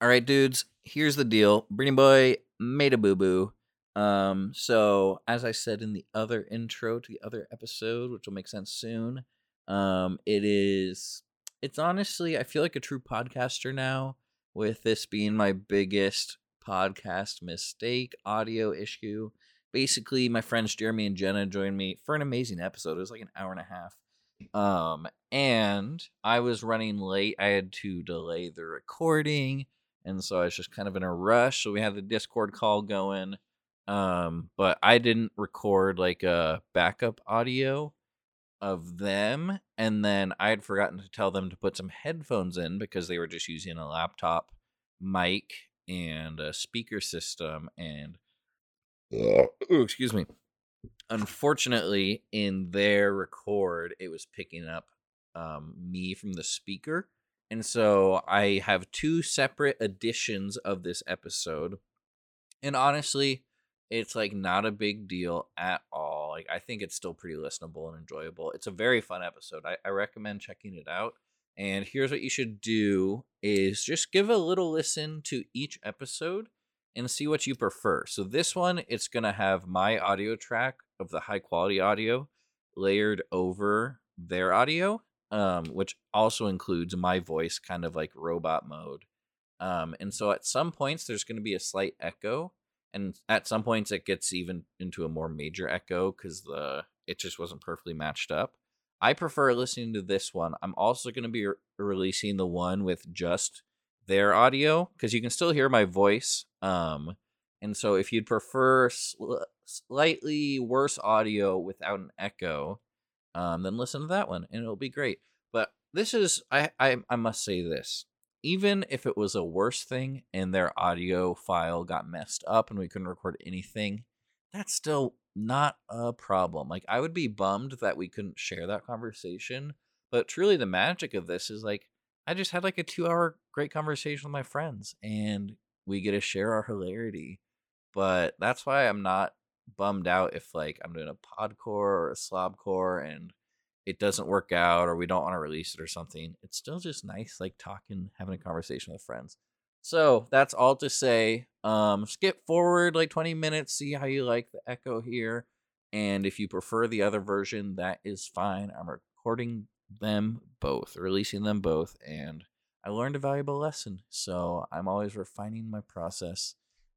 All right, dudes. Here's the deal. Brittany Boy made a boo boo. Um, so as I said in the other intro to the other episode, which will make sense soon, um, it is. It's honestly, I feel like a true podcaster now. With this being my biggest podcast mistake, audio issue. Basically, my friends Jeremy and Jenna joined me for an amazing episode. It was like an hour and a half. Um, and I was running late. I had to delay the recording and so I was just kind of in a rush. So we had the Discord call going, um, but I didn't record like a backup audio of them, and then I had forgotten to tell them to put some headphones in because they were just using a laptop mic and a speaker system, and ooh, excuse me. Unfortunately, in their record, it was picking up um, me from the speaker and so I have two separate editions of this episode. And honestly, it's like not a big deal at all. Like I think it's still pretty listenable and enjoyable. It's a very fun episode. I, I recommend checking it out. And here's what you should do is just give a little listen to each episode and see what you prefer. So this one, it's gonna have my audio track of the high quality audio layered over their audio um, which also includes my voice, kind of like robot mode. Um, and so at some points there's going to be a slight echo, and at some points it gets even into a more major echo because the it just wasn't perfectly matched up. I prefer listening to this one. I'm also going to be re- releasing the one with just their audio because you can still hear my voice. Um, and so if you'd prefer sl- slightly worse audio without an echo, um, then listen to that one and it'll be great. But this is I, I I must say this. Even if it was a worse thing and their audio file got messed up and we couldn't record anything, that's still not a problem. Like I would be bummed that we couldn't share that conversation. But truly the magic of this is like I just had like a two hour great conversation with my friends and we get to share our hilarity. But that's why I'm not bummed out if like I'm doing a podcore or a slobcore and it doesn't work out or we don't want to release it or something. It's still just nice like talking, having a conversation with friends. So that's all to say. Um, skip forward like 20 minutes, see how you like the echo here. And if you prefer the other version, that is fine. I'm recording them both, releasing them both, and I learned a valuable lesson. So I'm always refining my process.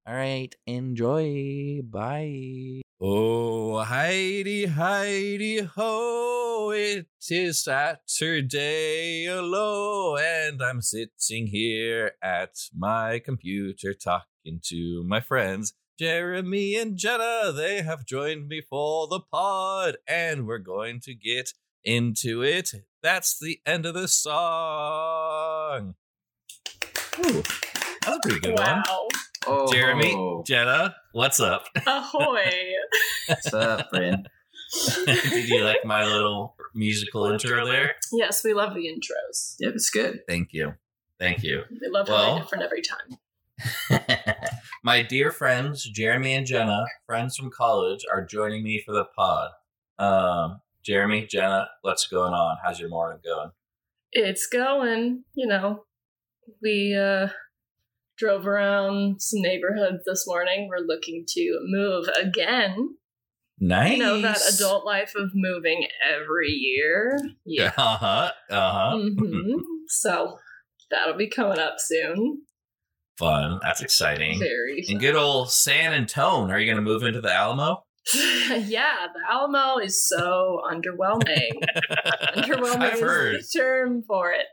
All right, enjoy. Bye. Oh, Heidi, Heidi, ho, it is Saturday hello, and I'm sitting here at my computer talking to my friends. Jeremy and Jenna, they have joined me for the pod, and we're going to get into it. That's the end of the song. Ooh, that was a pretty good wow. one. Oh, Jeremy, Jenna, what's up? Ahoy. what's up, friend? Did you like my little musical intro there? yes, we love the intros. Yep, it's good. Thank you. Thank you. We love how Well- they're different every time. my dear friends, Jeremy and Jenna, friends from college, are joining me for the pod. Um, Jeremy, Jenna, what's going on? How's your morning going? It's going, you know. We uh drove around some neighborhoods this morning. We're looking to move again. Nice. You know that adult life of moving every year. Yeah. Uh huh. Uh huh. hmm So that'll be coming up soon. Fun. That's exciting. Very. And good old San Antone. Are you going to move into the Alamo? yeah, the Alamo is so underwhelming. underwhelming I've is heard. the term for it.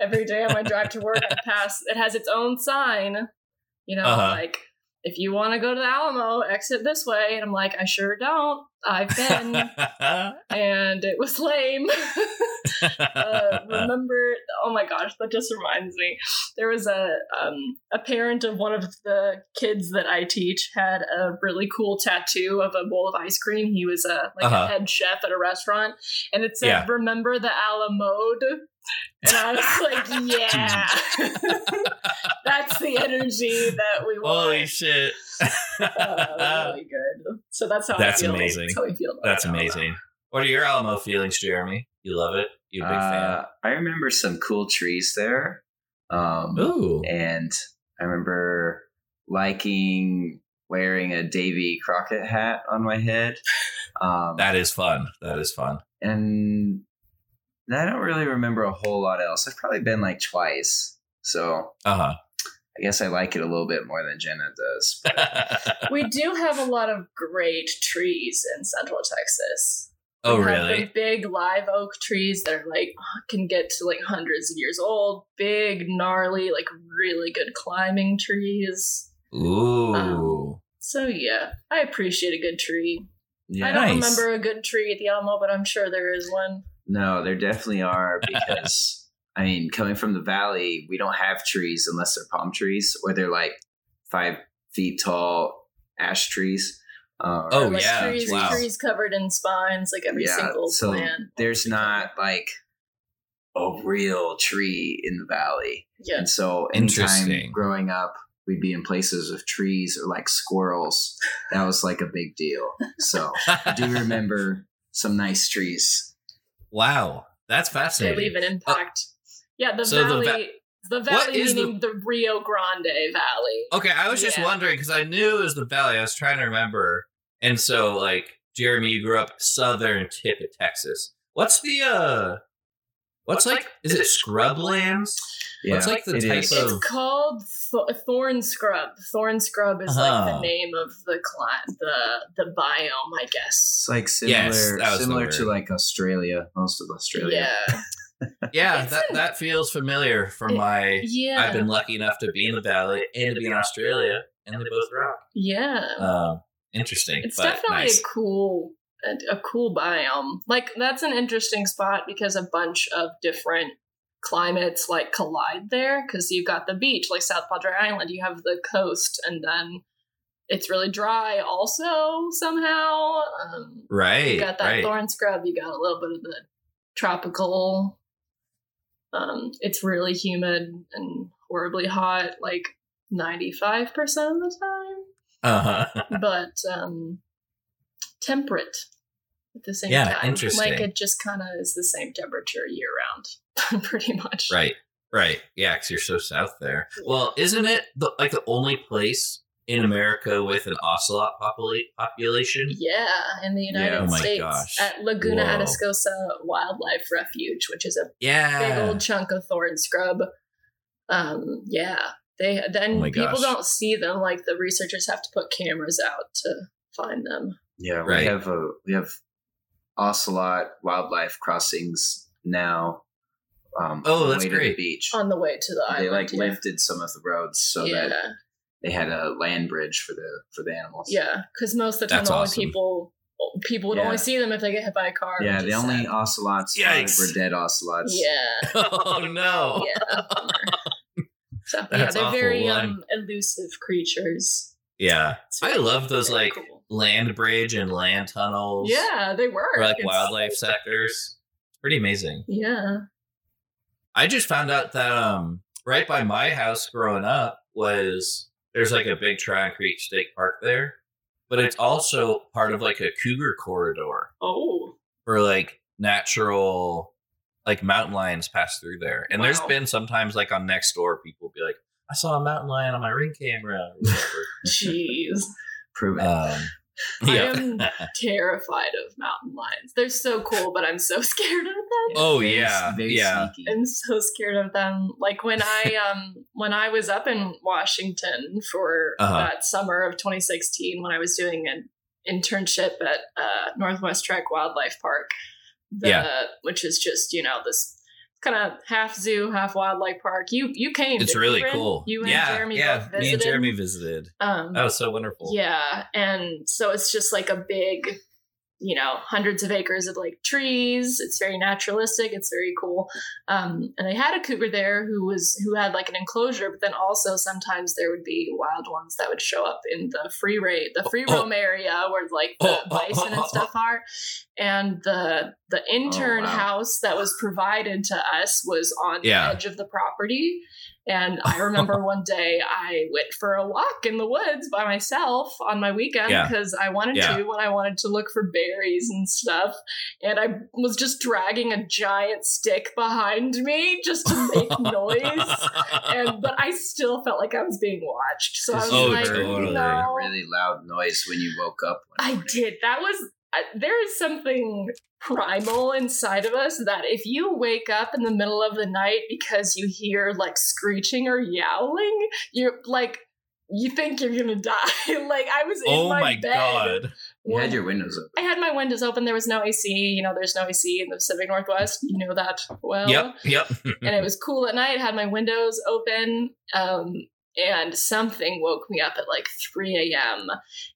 Every day on my drive to work, I pass. It has its own sign. You know, Uh-huh. like if you want to go to the Alamo, exit this way. And I'm like, I sure don't. I've been, and it was lame. uh, remember? Oh my gosh, that just reminds me. There was a um, a parent of one of the kids that I teach had a really cool tattoo of a bowl of ice cream. He was a like Uh-huh. a head chef at a restaurant, and it said Yeah. "Remember the Alamode." And I was like, "Yeah, that's the energy that we want." Holy shit. Uh, really good. So that's how That's I feel. amazing. That's how we feel. About That's Alamo. amazing. What are your Alamo feelings, Jeremy? You love it? You a big Uh, I remember some cool trees there. Um. Ooh. and I remember liking wearing a Davy Crockett hat on my head. Um, That is fun. That is fun. and I don't really remember a whole lot else. I've probably been like twice. So Uh huh. I guess I like it a little bit more than Jenna does. We do have a lot of great trees in Central Texas. oh, We really? the big live oak trees that are like can get to like hundreds of years old. Big, gnarly, like really good climbing trees. Ooh. Um, So yeah, I appreciate a good tree. I don't Nice. remember a good tree at the Alamo, but I'm sure there is one. No, there definitely are because I mean, coming from the valley, we don't have trees unless they're palm trees or they're like five feet tall ash trees. Uh, Oh, like yeah, trees, wow. trees covered in spines, like every Yeah, single so plant. there's not like a real tree in the valley. Yeah, And so anytime Interesting. growing up, we'd be in places with trees or like squirrels. That was like a big deal. So I do remember some nice trees. Wow. That's fascinating. they leave an impact. yeah, the so the valley. va- the valley is the- meaning the... Rio Grande Valley. Okay, I was just Yeah. wondering because I knew it was the valley. I was trying to remember, and so like Jeremy, you grew up southern tip of Texas. What's the uh? What's like? Is it scrublands? Yeah, What's like the it type is. of- It's called th- thorn scrub. Thorn scrub is like the name of the cli- the the biome, I guess. It's like similar, that was the similar to like Australia, most of Australia. Yeah, Yeah, It's that an- that feels familiar from It- my. yeah, I've been lucky enough to be in the valley and to be in Australia, and they both rock. yeah. Um, interesting. it's but definitely nice. a cool a, a cool biome. Like that's an interesting spot because a bunch of different climates like collide there because you've got the beach like South Padre Island, you have the coast, and then it's really dry also somehow. Um, right. you got that right. thorn scrub, you got a little bit of the tropical. Um, it's really humid and horribly hot, like ninety five percent of the time Uh-huh. but um temperate at the same Yeah, time. interesting. Like it just kind of is the same temperature year round, pretty much. Right, right. Yeah, because you're so south there. Well, isn't it the, like the only place in America with an ocelot popula- population? Yeah, in the United Yeah. Oh my States gosh. at Laguna Whoa. Atascosa Wildlife Refuge, which is a yeah. big old chunk of thorn scrub. Um, yeah, they then Oh people don't see them. Like the researchers have to put cameras out to find them. Yeah, we have a we have ocelot wildlife crossings now. Um, Oh, on the that's way to the great. beach. on the way to the they like yeah. lifted some of the roads so yeah. that they had a land bridge for the for the animals. Yeah, because most of the time, That's the only awesome. people people would Yeah. only see them if they get hit by a car. yeah. The only sad. ocelots spotted Yikes. were dead ocelots. yeah, oh no. yeah. so yeah, they're awful. very Well, um, elusive creatures. Yeah. It's I very- love those like cool. Land bridge and land tunnels. Yeah, they were. Or like It's- wildlife sectors. It's pretty amazing. Yeah. I just found out that um right by my house growing up was there's like a big Tryon Creek State Park there, but it's also part of like a cougar corridor Oh. where like natural like mountain lions pass through there. And there's been sometimes like on next door people be like, I saw a mountain lion on my ring camera or whatever. Jeez. Prove it. um I am terrified of mountain lions. They're so cool, but I'm so scared of them. Oh, Very- yeah, very yeah. sneaky. I'm so scared of them. Like when I um when I was up in Washington for Uh-huh. that summer of 2016 when I was doing an internship at uh, Northwest Trek Wildlife Park, the, Yeah. which is just you know this kind of half zoo, half wildlife park. You you came. It's really you, cool. You and yeah, Jeremy yeah. Me and. Jeremy visited. Um, That was so wonderful. yeah, and so it's just like a big, you know, hundreds of acres of like trees. It's very naturalistic. It's very cool. Um, and they had a cougar there who was who had like an enclosure, but then also sometimes there would be wild ones that would show up in the free rate, the free Oh. roam area where like the Oh, oh, bison oh, and oh, stuff are. And the the intern wow. house that was provided to us was on Yeah. the edge of the property. And I remember one day I went for a walk in the woods by myself on my weekend Yeah. because I wanted Yeah. to when I wanted to look for berries and stuff. And I was just dragging a giant stick behind me just to make noise. And but I still felt like I was being watched. So I was Because Oh, like, totally. no. really loud noise when you woke up. I morning. did. That was there is something primal inside of us that if you wake up in the middle of the night because you hear like screeching or yowling, you're like you think you're gonna die. like I was in oh my, my bed. god. You had your windows open. I had my windows open. There was no AC. You know, there's no AC in the Pacific Northwest. You know that well Yep. Yep. and it was cool at night. Had my windows open, um, and something woke me up at like 3 a.m.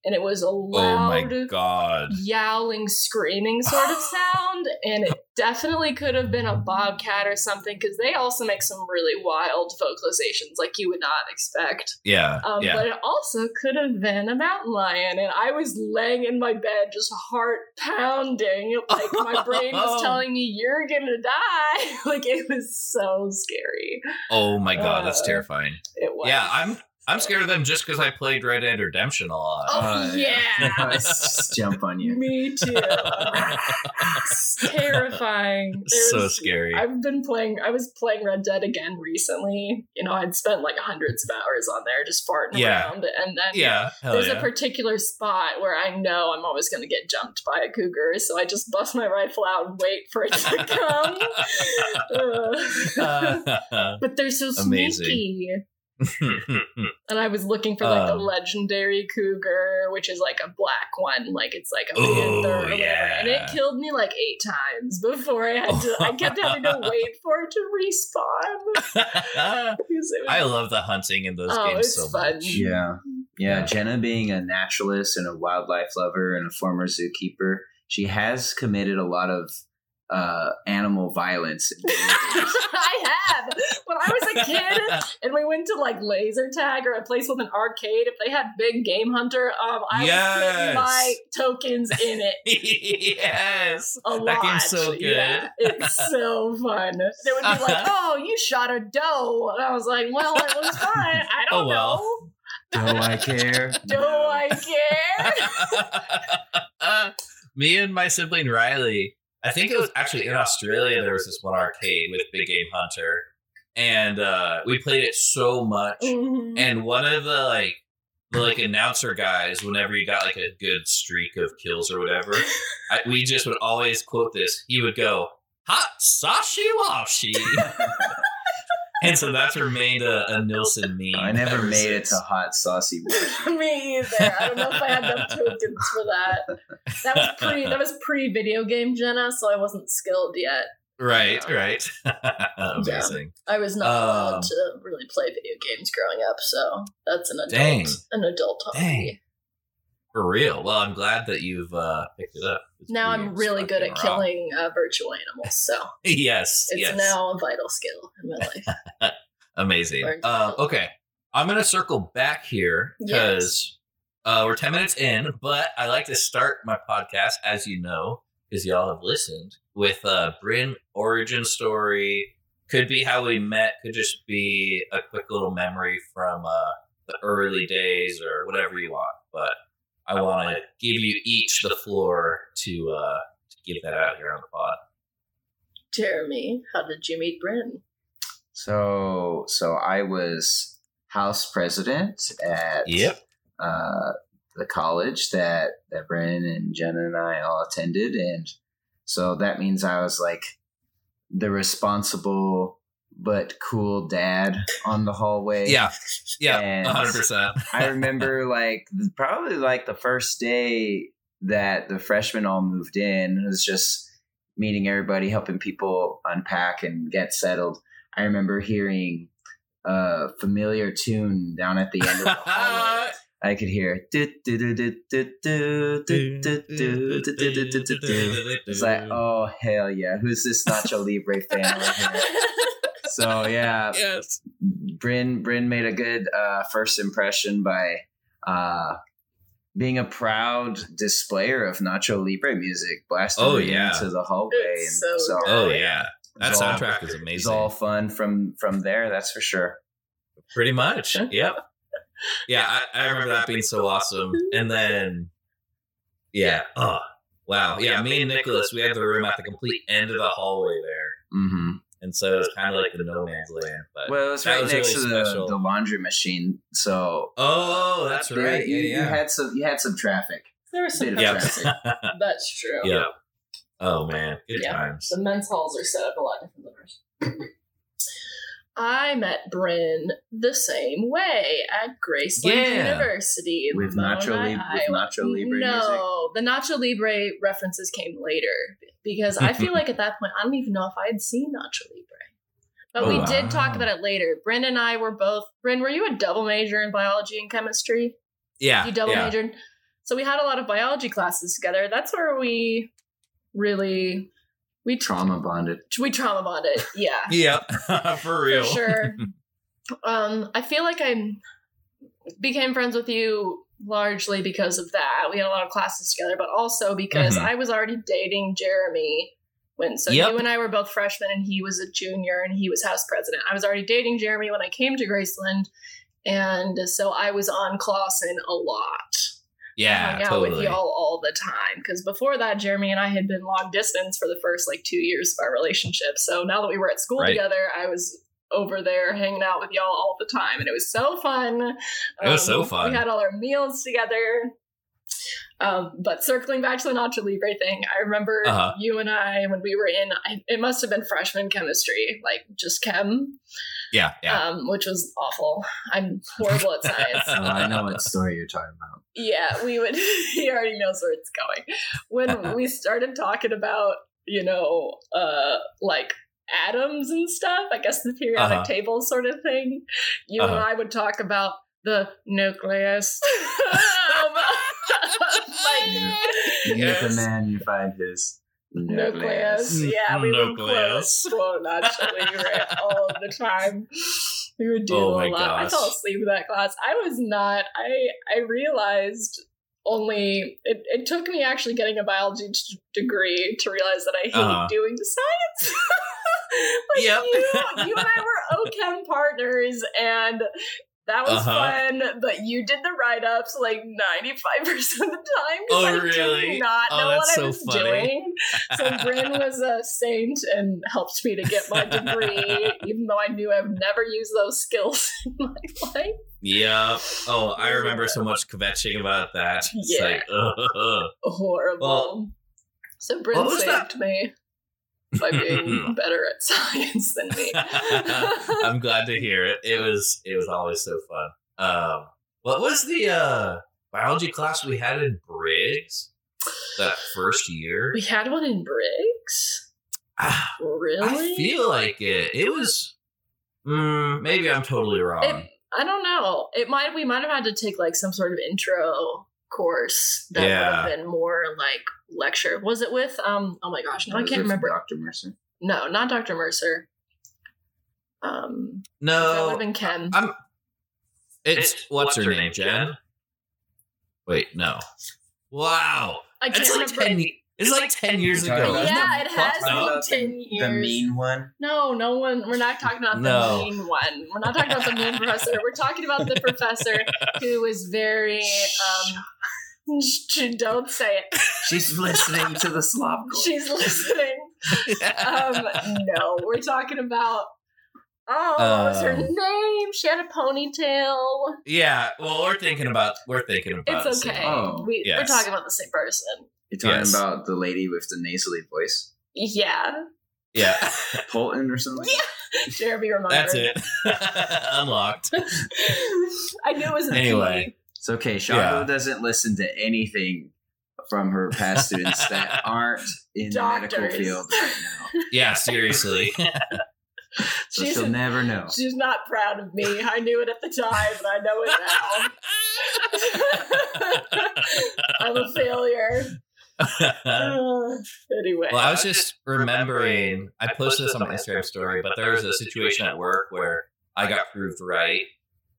And it was a loud, oh my god. yowling, screaming sort of sound. And it definitely could have been a bobcat or something because they also make some really wild vocalizations like you would not expect. Yeah. Um, yeah. But it also could have been a mountain lion. And I was laying in my bed, just heart pounding. Like my brain was telling me, you're going to die. like it was so scary. oh my god, that's uh, terrifying. It was. Yeah, I'm I'm scared of them just because I played Red Dead Redemption a lot. Oh, Uh, yeah. Let's jump on you. Me too. It's terrifying. There so was- scary. I've been playing. I was playing Red Dead again recently. You know, I'd spent like hundreds of hours on there just farting Yeah. around, and then yeah. There's yeah. a particular spot where I know I'm always going to get jumped by a cougar, so I just bust my rifle out and wait for it to come. Uh, but they're so Amazing. sneaky. And I was looking for like the Um, legendary cougar, which is like a black one, like it's like a Ooh, panther or whatever. And it killed me like eight times before I had to. I kept having to wait for it to respawn. it was- I love the hunting in those Oh, games so fun. much. Yeah. Yeah, Yeah. Jenna being a naturalist and a wildlife lover and a former zookeeper, she has committed a lot of uh, animal violence. I have. When I was a kid and we went to like laser tag or a place with an arcade, if they had Big Game Hunter, um, I Yes. was putting my tokens in it. yes. a lot. That game's so good. Yeah, it's so fun. They would be like, "Oh, you shot a doe," and I was like, "Well, it was fun. I don't Oh, well. know. Do I care? Do I care?" Me and my sibling Riley, I think it was actually in Australia, there was this one arcade with Big Game Hunter. And uh, we played it so much. Mhm. And one of the like the like announcer guys, whenever you got like a good streak of kills or whatever, I, we just would always quote this. He would go, "Hot sashi washi," and so that's remained a, a Nilsson meme. I never ever made it since. to hot saucy. wash. Me either. I don't know if I had enough tokens for that. That was pre. That was pre video game Jenna, so I wasn't skilled yet. Right, right. Amazing. I was not allowed Um, to really play video games growing up, so that's an adult Dang. an adult hobby. Dang. For real. Well, I'm glad that you've uh, picked it up. It's Now I'm really good at killing uh, virtual animals, so yes. it's yes. now a vital skill in my life. Amazing. Uh, okay. I'm going to circle back here because uh, we're 10 minutes in, but I like to start my podcast, as you know, because y'all have listened, with a Bryn origin story. Could be how we met, could just be a quick little memory from uh, the early days or whatever you want. But I want to give you each the floor to, uh, to give that out here on the pod. Jeremy, how did you meet Bryn? So, so I was house president at Yep. uh, the college that that Brennan and Jenna and I all attended, and so that means I was like the responsible but cool dad on the hallway. Yeah. Yeah. hundred percent. I remember like probably like the first day that the freshmen all moved in, it was just meeting everybody, helping people unpack and get settled. I remember hearing a familiar tune down at the end of the hallway. I could hear it's like, oh hell yeah, who's this Nacho Libre fan? So yeah, yes. Bryn Bryn made a good uh, first impression by uh, being a proud displayer of Nacho Libre music, blasting Oh, yeah. into the hallway. It's so good. Oh yeah, that it's all- soundtrack is It's amazing. all fun from from there. That's for sure. Pretty much. Yep. Yeah, I, I remember that being so awesome. And then, yeah. Oh, wow. Yeah, me and Nicholas, we had the room at the complete end of the hallway there. Mm-hmm. And so it was kind of like the no man's land. But Well, it was right was next really to the, special. the laundry machine, so oh, that's there- right. You, yeah, you had some. You had some traffic. There was some Bit of Yep. traffic. That's true. yeah. Oh, man. Good Yeah. times. The men's halls are set up a lot different than ours. I met Bryn the same way at Graceland Yeah. University. With Mona, Nacho Lib- with Nacho Libre No, the Nacho Libre references came later because I feel like at that point I don't even know if I had seen Nacho Libre. But Oh, we wow. did talk about it later. Bryn and I were both. Bryn, were you a double major in biology and chemistry? Yeah. you double yeah. majored. So we had a lot of biology classes together. That's where we really we Trauma bonded. we trauma bonded. Yeah, Yeah. For real. for sure. Um, I feel like I became friends with you largely because of that. We had a lot of classes together, but also because Mhm. I was already dating Jeremy when so Yep. you and I were both freshmen and he was a junior and he was house president. I was already dating Jeremy when I came to Graceland. And so I was on Clausen a lot. Yeah, hung out totally. with y'all all the time. Because before that, Jeremy and I had been long distance for the first like two years of our relationship. So now that we were at school Right. together, I was over there hanging out with y'all all the time, and it was so fun. Um, It was so fun. We had all our meals together. Um, but circling back to the Nacho Libre thing, I remember Uh-huh. you and I when we were in. I, it must have been freshman chemistry, like just chem, Yeah, yeah. um, which was awful. I'm horrible at science. Oh, I know what story you're talking about. Yeah, we would. he already knows where it's going. When we started talking about, you know, uh, like atoms and stuff, I guess the periodic Uh-huh. table sort of thing, you and Uh-huh. I would talk about the nucleus. Um, like, You get the man, you find his nucleus. nucleus. Yeah, we would Nucleus. quote, quote naturally right all the time. We would do Oh a my lot. I gosh. fell asleep in that class. I was not. I I realized only it, it took me actually getting a biology t- degree to realize that I hate Uh-huh. doing science. like Yep. you, you and I were OChem partners, and that was Uh-huh. fun. But you did the write ups like ninety five percent of the time. Oh, I really? Did not Oh, know that's what so I was funny. doing. So Bryn was a saint and helped me to get my degree, even though I knew I would never use those skills in my life. Yeah. Oh, I remember so much kvetching about that. It's Yeah. like. Horrible. Well, so Bryn saved that? me by being better at science than me. I'm glad to hear it. It was it was always so fun. Um, what was the uh, biology class we had in Briggs that first year? we had one in Briggs. Ah, Really? I feel like it. It was. Mm, maybe I'm totally wrong. It, I don't know. It might we might have had to take like some sort of intro course that would have been more like lecture. Was it with um oh my gosh, now I can't remember. Dr. Mercer. No, not Dr. Mercer. Um that would no, have been Ken. I'm. It's what's her name, Jen? Wait, no. Wow, I can't it's like remember. ten. ye- It's like ten years You're ago. talking about- Yeah, it has Talking been about the- 10 The mean one. No, no one. We're not talking about the mean one. We're not talking about the mean professor. We're talking about the professor who was very. um Don't say it. She's listening to the slop. She's listening. Um, no, we're talking about. Oh, what was her Um, name? She had a ponytail. yeah. Well, we're thinking about. We're thinking about. It's okay. same- Oh, we, We're yes. talking about the same person. You're talking Yes. about the lady with the nasally voice, Yeah, Yeah, Polton or something. Yeah. Jeremy remembered. that's it. Unlocked. I knew it was a Anyway. P. It's okay. Shago Yeah. doesn't listen to anything from her past students that aren't in the medical field right now. Yeah, seriously. So She's she'll a- never know. She's not proud of me. I knew it at the time, but I know it now. I'm a failure. Uh, anyway. Well, I was just remembering. I posted this on my Instagram story, but there was a situation at work where I got proved right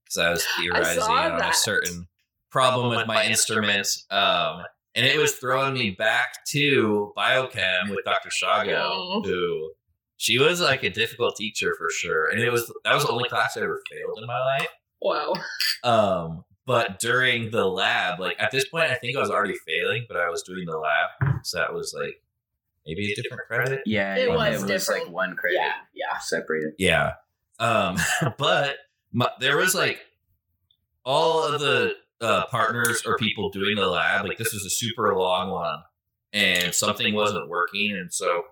because I was theorizing on a certain problem with my instrument, um, and it was throwing me back to biochem with Dr. Shago, who she was like a difficult teacher for sure, and it was that was the only class I ever failed in my life. Wow. Um, but during the lab, like at this point, I think I was already failing, but I was doing the lab, so that was like maybe a different credit. Yeah, It it, was was different. like one credit Yeah, yeah. separated. Yeah. Um, but my, there was like all of the uh, partners or people doing the lab. Like this was a super long one, and something wasn't working, and so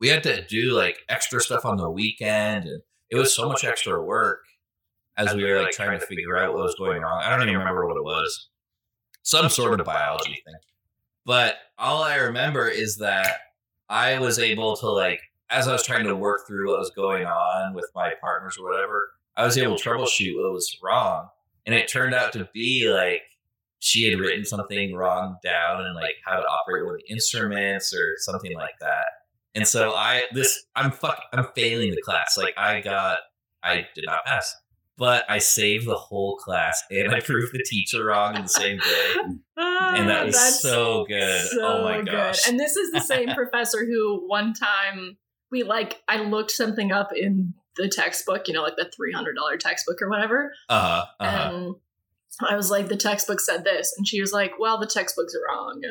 we had to do like extra stuff on the weekend, and it was so much extra work as we were like trying to figure out what was going wrong. I don't even remember what it was. Some sort of biology thing. But all I remember is that I was able to like as I was trying to work through what was going on with my partners or whatever, I was able to troubleshoot what was wrong. And it turned out to be like she had written something wrong down and like how to operate with instruments or something like that. And so I this I'm fuck I'm failing the class. Like I got I did not pass. But I saved the whole class and I proved the teacher wrong in the same day. And that was That's so good. oh my good. gosh. And this is the same professor who one time we like I looked something up in the textbook, you know, like the three hundred dollar textbook or whatever. Uh-huh. Uh-huh. And I was like, the textbook said this, and she was like, "Well, the textbook's are wrong."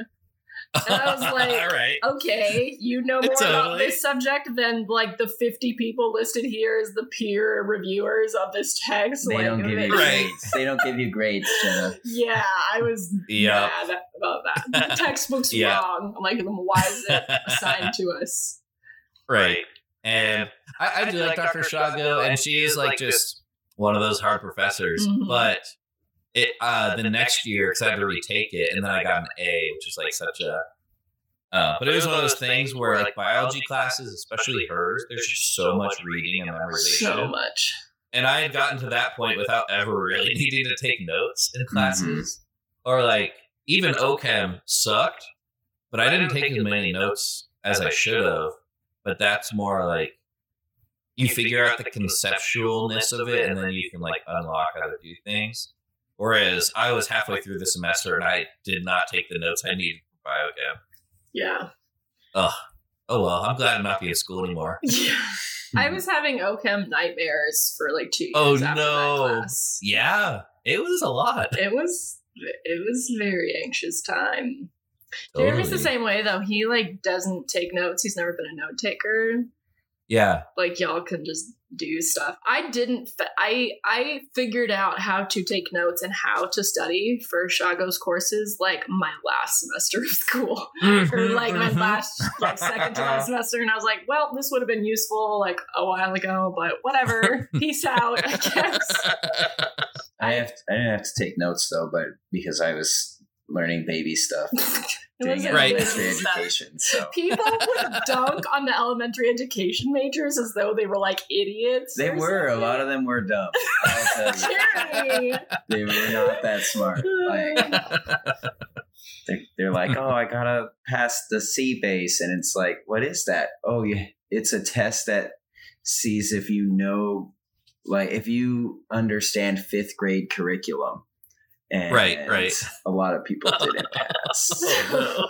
And I was like, All right. Okay, you know more about this subject than like the fifty people listed here as the peer reviewers of this text. They like, don't give you they- Right. grades. They don't give you grades, Jenna. Yeah, I was Yep. mad about that. The textbook's Yeah. wrong. I'm like, then why is it assigned to us? Right. And I, I do like Dr. Shago, and she is like just one of those hard professors. Mhm. But it uh, the next year, because I had to retake it, and then I got an A, which is like such a. Uh, but it was one of those things where like biology classes, especially hers, there's just so much reading and memorization. So much. and I had gotten to that point without ever really needing to take notes in classes, Mm-hmm. or like even OChem sucked, but I didn't take as many notes as I should have. But that's more like you figure out the conceptualness of it, and then you can like unlock how to do things. Whereas I was halfway through the semester and I did not take the notes I needed for biochem. Yeah. Oh well, I'm glad I'm not being in school anymore. Yeah. I was having OChem nightmares for like two oh, years. Oh, after no. That class. Yeah, it was a lot. It was it was very anxious time. Jeremy's the same way though. He like doesn't take notes. He's never been a note taker. Yeah. Like y'all can just do stuff. I didn't. Fi- I I figured out how to take notes and how to study for Shago's courses like my last semester of school, or like my mm-hmm. last like second to last semester, and I was like, well, this would have been useful like a while ago, but whatever. Peace out, I guess. I have I didn't have to take notes though, but because I was learning baby stuff, doing wasn't Right. elementary education. So People would dunk on the elementary education majors as though they were like idiots. they were a lot of them were dumb. I'll tell you, Jeremy. they were not that smart. Like they're, they're like, oh, I gotta pass the CBASE, and it's like, what is that? Oh, yeah, it's a test that sees if you know, like, if you understand fifth grade curriculum. And Right, right. A lot of people didn't pass.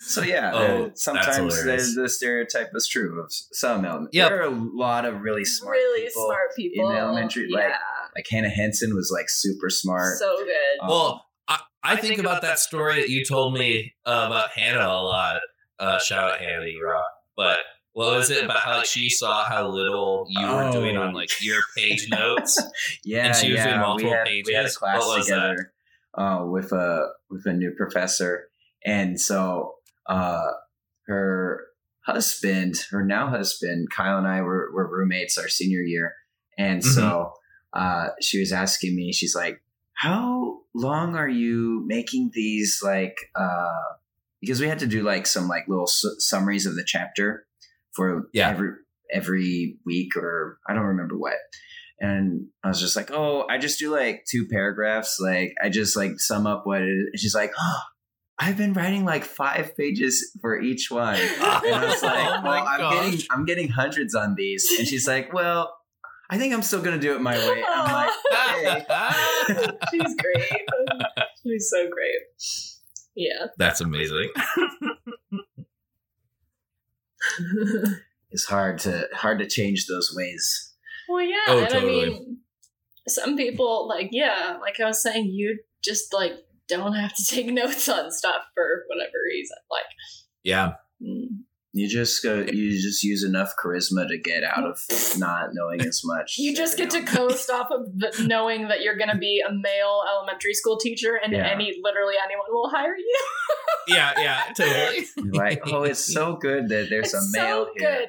So yeah, Oh, uh, sometimes the, the stereotype is true of some elements. Yep. There are a lot of really smart, really people. smart people in elementary, like, Yeah, Like Hannah Henson was like super smart. so good. Um, well, I, I think about that story that you told me uh, about Hannah a lot. Uh, shout out Hannah, you rock. But what was it about how like, she saw how little you were doing on like your page notes? yeah, and she was yeah, doing multiple we had, We had a pages? class What was that? together uh, with a with a new professor, and so uh, her husband, her now husband, Kyle and I were, were roommates our senior year, and Mm-hmm. so uh, she was asking me, she's like, "How long are you making these like?" Uh, because we had to do like some like little su- summaries of the chapter for Yeah. every every week or I don't remember what. And I was just like, oh, I just do like two paragraphs. Like I just like sum up what it is. And she's like, oh, I've been writing like five pages for each one. And I was like, Oh well, oh, I'm getting. I'm getting hundreds on these. And she's like, well, I think I'm still gonna do it my way. And I'm like, okay. She's great. She's so great. Yeah. That's amazing. it's hard to hard to change those ways. well, yeah, Oh, and totally. I mean, some people like yeah, like I was saying, you just like don't have to take notes on stuff for whatever reason. Like, Yeah. mm, You just go. You just use enough charisma to get out of not knowing as much. you just get to now and coast off of the, knowing that you're going to be a male elementary school teacher, and Yeah. any literally anyone will hire you. Yeah, yeah, totally. Like, oh, it's so good that there's it's a male so here.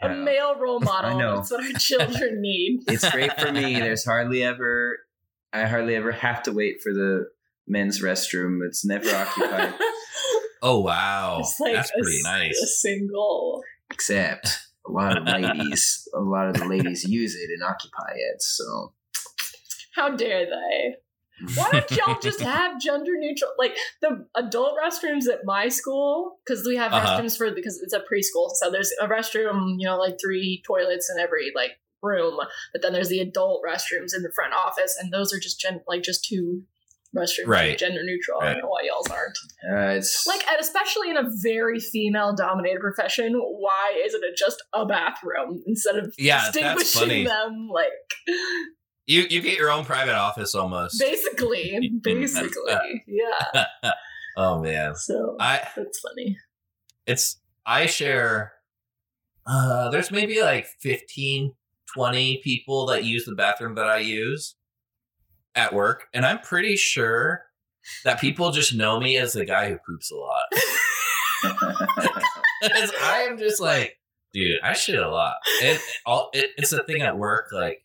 good. A male role model. I know. That's what our children need. It's great for me. There's hardly ever, I hardly ever have to wait for the men's restroom. It's never occupied, Oh wow, It's like that's a pretty nice. A single. except a lot of ladies. A lot of the ladies use it and occupy it. So How dare they? Why don't y'all just have gender neutral, like the adult restrooms at my school? Because we have Uh-huh. restrooms for because it's a preschool, so there's a restroom, you know, like three toilets in every like room. But then there's the adult restrooms in the front office, and those are just gen- like just two restrooms, Right. Gender neutral. I don't know why y'all's aren't. uh, it's Like, and especially in a very female-dominated profession, why isn't it just a bathroom instead of Yeah, that's distinguishing funny. them? Like, You you get your own private office almost. basically, basically, yeah. oh man, So I that's funny. it's I share. Uh, there's maybe like 15, 20 people that use the bathroom that I use at work, and I'm pretty sure that people just know me as the guy who poops a lot. I am just like, dude, I shit a lot. And all it, it's a thing at work, like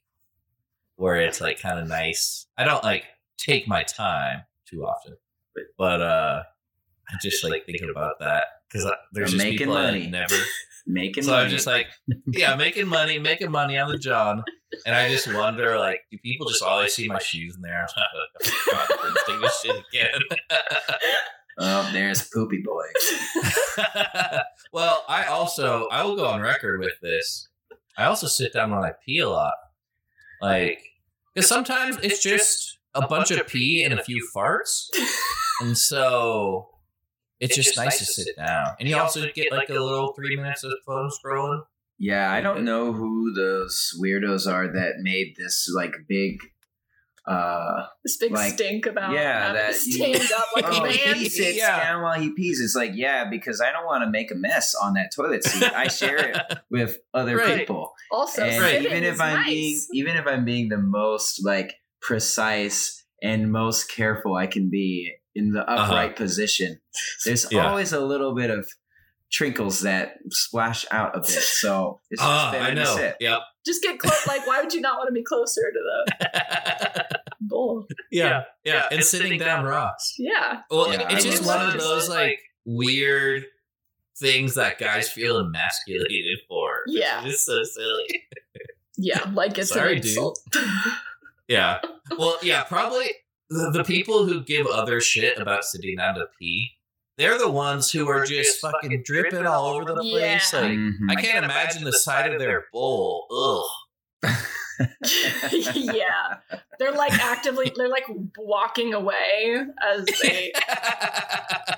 where it's like kind of nice. I don't like take my time too often, but uh, I just like thinking about that because there's making people money. Never. making money. So money. I'm just like, yeah, making money, making money on the job, and I just wonder, like, do people just always see my shoes in there? Let's take this shit again. oh, there's Poopy Boy. well, I also I will go on record with this. I also sit down when I pee a lot, like because sometimes it's just a bunch of pee and a few farts, and so it's just nice to sit down. And you also get like a little three minutes of phone scrolling. Yeah, I don't know who those weirdos are that made this like big. Uh This big Like, stink about yeah, that to you- stand up like oh, a man. he sits Yeah. down while he pees. It's like, yeah, because I don't want to make a mess on that toilet seat. I share it with other Right. people. Also, and Right. even if I'm nice. being even if I'm being the most like precise and most careful I can be in the Uh-huh. upright position, there's Yeah. always a little bit of trinkles that splash out a bit. So it's just Ah, better I to know. sit. Yep. just get close. Like, why would you not want to be closer to the bowl? yeah, yeah, and sitting down rocks. Yeah, Well, Yeah, it's I just one of it. those like weird things that guys feel emasculated for. Yeah. it's so silly. yeah. Like it's Sorry, an dude. insult. Yeah. Well, yeah, probably the, the people who give other shit about sitting down to pee. They're the ones who are just fucking dripping all over the place. Yeah. Like, Mhm. I can't imagine the side of their bowl. Ugh. yeah, they're like actively. They're like walking away as they. like-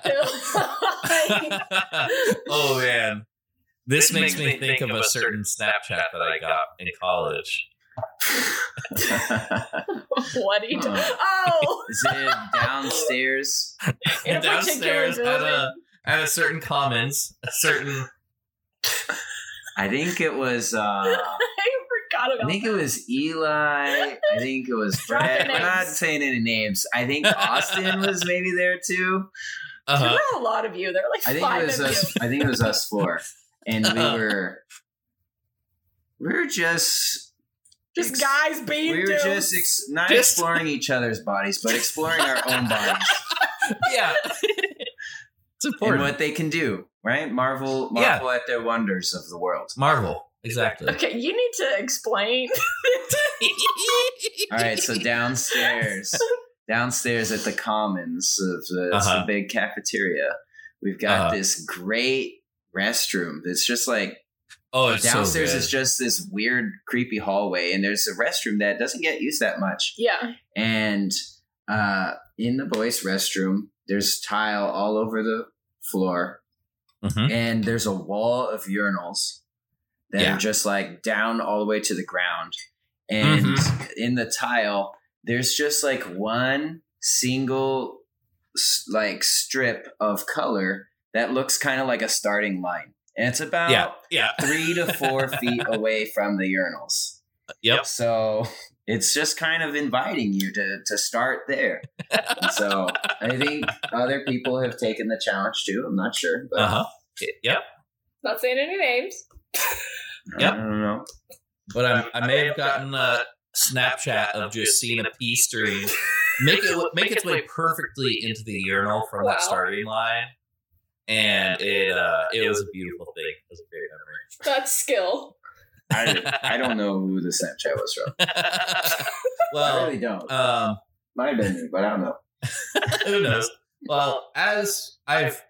oh man, this, makes, me think, of a certain Snapchat that I got in college. what are you doing? Oh, Is it downstairs? in a downstairs at a at a certain commons, a certain I think it was. uh I forgot I about. think it was Eli. I think it was Drop the Brett. We're not saying any names. I think Austin was maybe there too. uh There were a lot of you. There were like I think five it was of us. you. I think it was us four, and we Uh-huh. were we were just Just ex- guys being we were dudes. just ex- not Just- exploring each other's bodies, but exploring our own bodies yeah. it's and important. what they can do. Right? Marvel, Yeah. marvel at the wonders of the world. Marvel, exactly. Okay, you need to explain. All right, so downstairs, downstairs at the Commons of the, Uh-huh. the big cafeteria, we've got Uh-huh. this great restroom. It's just like oh, it's downstairs so is just this weird, creepy hallway, and there's a restroom that doesn't get used that much. yeah. And uh, in the boys' restroom, there's tile all over the floor, Mhm. and there's a wall of urinals that Yeah. are just like down all the way to the ground. And Mm-hmm. in the tile, there's just like one single like strip of color that looks kind of like a starting line. And it's about Yeah, yeah, three to four feet away from the urinals. yep. So it's just kind of inviting you to to start there. And so I think other people have taken the challenge too. I'm not sure, but Uh huh. Yep. Not saying any names. Yep. I don't know. But I, I may have gotten a Snapchat of just seeing a pee stream make it make its way perfectly into the urinal from Wow. that starting line, and it uh, it was a beautiful thing. It was a great That's skill. I, I don't know who the Snapchat was from. well, I really don't. um, Might have been me, but I don't know. who knows? Well, as I've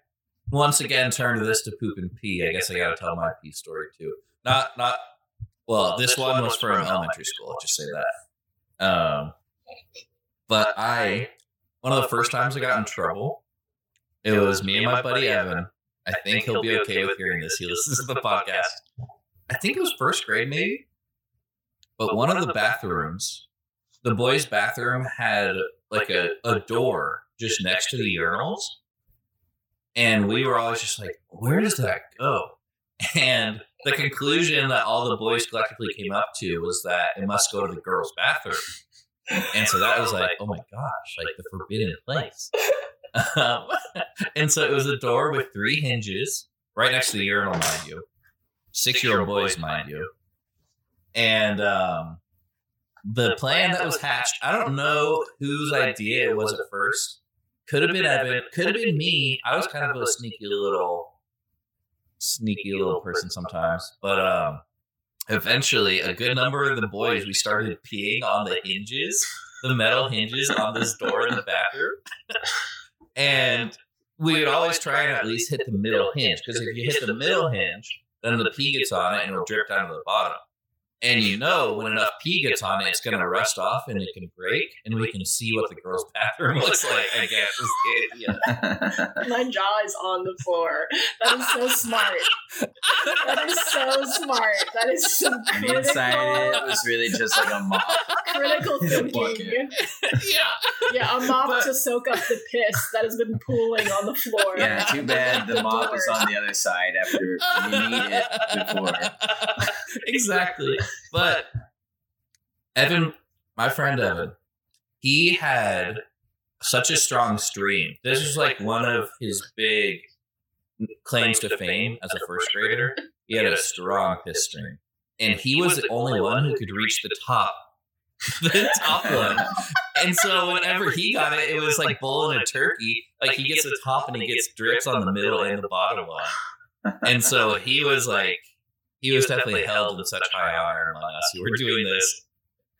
once again turned this to poop and pee, I guess I got to tell my pee story too. Not not. Well, this one was from elementary school. I'll just say that. Um, but I, one of the first times I got in trouble, it was me and my buddy Evan. I think he'll be okay with hearing this. He listens to the podcast. I think it was first grade, maybe. But one of the bathrooms, the boys' bathroom had like a, a door just next to the urinals. And we were always just like, where does that go? And the conclusion that all the boys collectively came up to was that it must go to the girls' bathroom. And so that was like, oh my gosh, like the forbidden place. Um, and so it was a door with three hinges right next to the urinal, mind you. Six year old boys, mind you. And um, the plan that was hatched, I don't know whose idea it was at first. Could have been Evan, could have been me. I was kind of a sneaky little, sneaky little person sometimes. But um, eventually, a good number of the boys, we started peeing on the hinges, the metal hinges on this door in the bathroom. And we would always try and at least hit the middle hinge because if you hit the middle hinge, then the pee gets on it and it'll drip down to the bottom. And you know when enough pee gets on it, it's going to rust off and it can break, and we can see what the girls' bathroom looks like. I guess. Yeah. My jaw is on the floor. That is so smart. That is so smart. That is some And critical, inside it was really just like a mop. critical In a thinking. bucket. yeah. Yeah, a mop But- to soak up the piss that has been pooling on the floor. Yeah, too bad the mop is on the other side after you need it before. exactly. But Evan, my friend Evan, he had such a strong stream. This was like one of his big claims to fame as a first grader. He had a strong piss stream. And he was the only one who could reach the top. The top one. And so whenever he got it, it was like bull and a turkey. Like he gets the top and he gets drips on the middle and the bottom one. And so he was like, he was definitely held in such high honor among us who were doing this.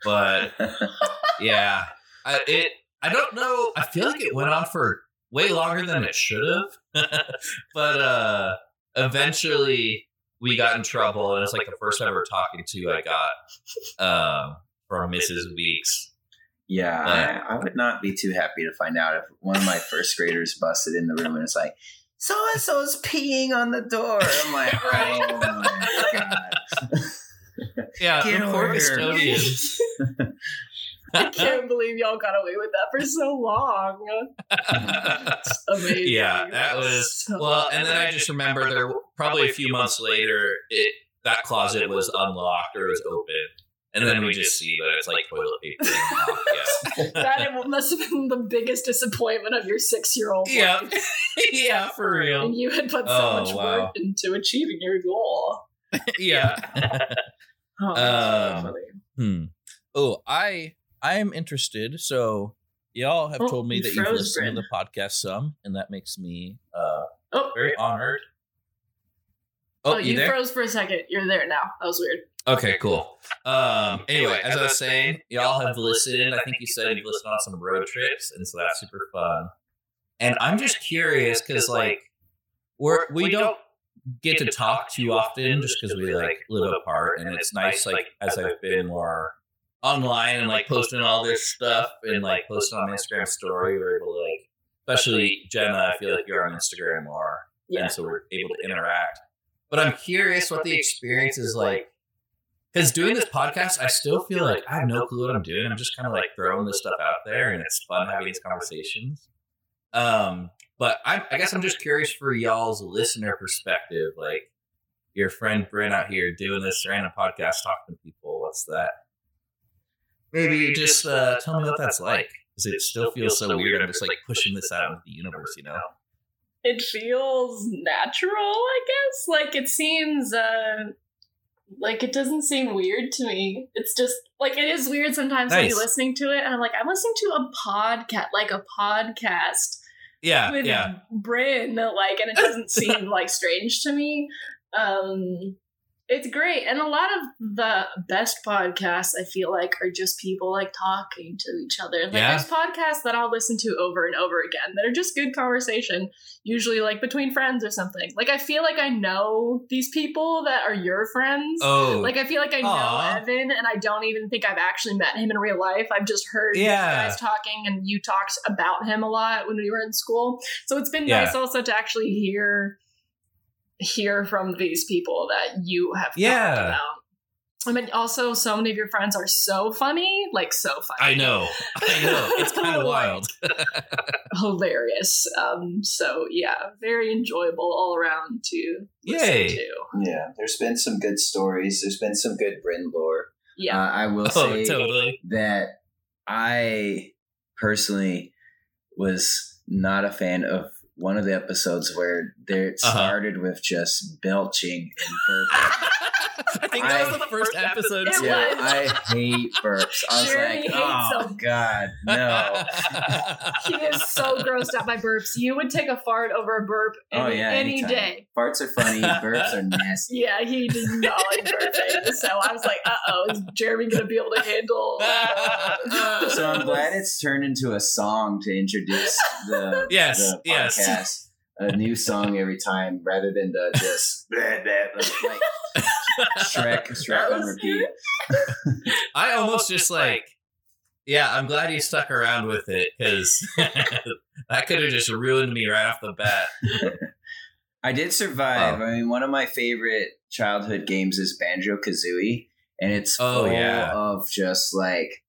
But yeah, I, it. I don't know. I feel like it went on for way longer than it should have. but uh, eventually, we got in trouble, and it's like the first ever talking to I got um, from Mrs. Weeks. Yeah, I, I would not be too happy to find out if one of my first graders busted in the room and it's like, so and so's peeing on the door. I'm like, oh my god. Yeah, Get the poor over custodians. I can't believe y'all got away with that for so long. It's amazing. yeah, that was So well. And then I just remember there were- probably a few months later, it that closet was unlocked or it was open, and then we just see that it's like toilet paper. and not- that must have been the biggest disappointment of your six-year-old. yeah, life. yeah, yeah, for real. And you had put so Oh, much wow. work into achieving your goal. Yeah. Oh, Um, funny. hmm. Oh, I I am interested. So y'all have Oh, told me you that you've froze, listened to the podcast some, and that makes me uh Oh, very honored. oh, Oh, you, you there? froze for a second. You're there now. That was weird. Okay, cool. Um, anyway, as I was saying, y'all have listened. I think you said you've listened on some road trips, and so that's super fun. And I'm just curious because, like, we're we don't get to talk too often just because we like live apart, and it's nice, like, as I've been more online and like posting all this stuff and like posting on Instagram story, we're able to like, especially Jenna. I feel like you're on Instagram more. Yeah. and so we're able to interact. But I'm curious what the experience is like. Because doing this podcast, I still feel like I have no clue what I'm doing. I'm just kind of like throwing this stuff out there, and it's fun having these conversations. Um, but I, I guess I'm just curious for y'all's listener perspective. Like your friend Brent out here doing this random podcast, talking to people. What's that? Maybe just uh, tell me what that's like. Because it still feels so weird. I'm just like pushing this out into the universe, you know? it feels natural, I guess. Like it seems uh like it doesn't seem weird to me. It's just like it is weird sometimes when Nice. you're listening to it and I'm like, I'm listening to a podcast like a podcast Yeah, with yeah. Bryn, like and it doesn't seem like strange to me. Um it's great. And a lot of the best podcasts I feel like are just people like talking to each other. Like Yeah. there's podcasts that I'll listen to over and over again that are just good conversation, usually like between friends or something. Like I feel like I know these people that are your friends. Oh, Like I feel like I know Evan, and I don't even think I've actually met him in real life. I've just heard you Yeah. guys talking, and you talked about him a lot when we were in school. So it's been Yeah. nice also to actually hear hear from these people that you have Yeah. talked about. I mean, also, so many of your friends are so funny, like so funny. I know. I know. It's kind of wild. hilarious. Um, so yeah, very enjoyable all around to listen Yay. to. Yeah, there's been some good stories. There's been some good Bryn lore. Yeah, Uh, I will Oh, say totally. that I personally was not a fan of one of the episodes where there it Uh-huh. started with just belching and burping. I think that was the first episode. It too. yeah, was. I hate burps. I was Jeremy like, oh them." god, no. he is so grossed out by burps. You would take a fart over a burp any, Oh yeah, any anytime. day. Farts are funny. Burps are nasty. Yeah, he does not like burping. So I was like, uh oh, is Jeremy going to be able to handle? So I'm glad it's turned into a song to introduce the Yes, the yes. podcast. A new song every time, rather than the just blah, blah, blah, like Shrek, Shrek on repeat. I almost just like, yeah, I'm glad you stuck around with it because that could have just ruined me right off the bat. I did survive. Oh. I mean, one of my favorite childhood games is Banjo Kazooie, and it's Oh, yeah. of just like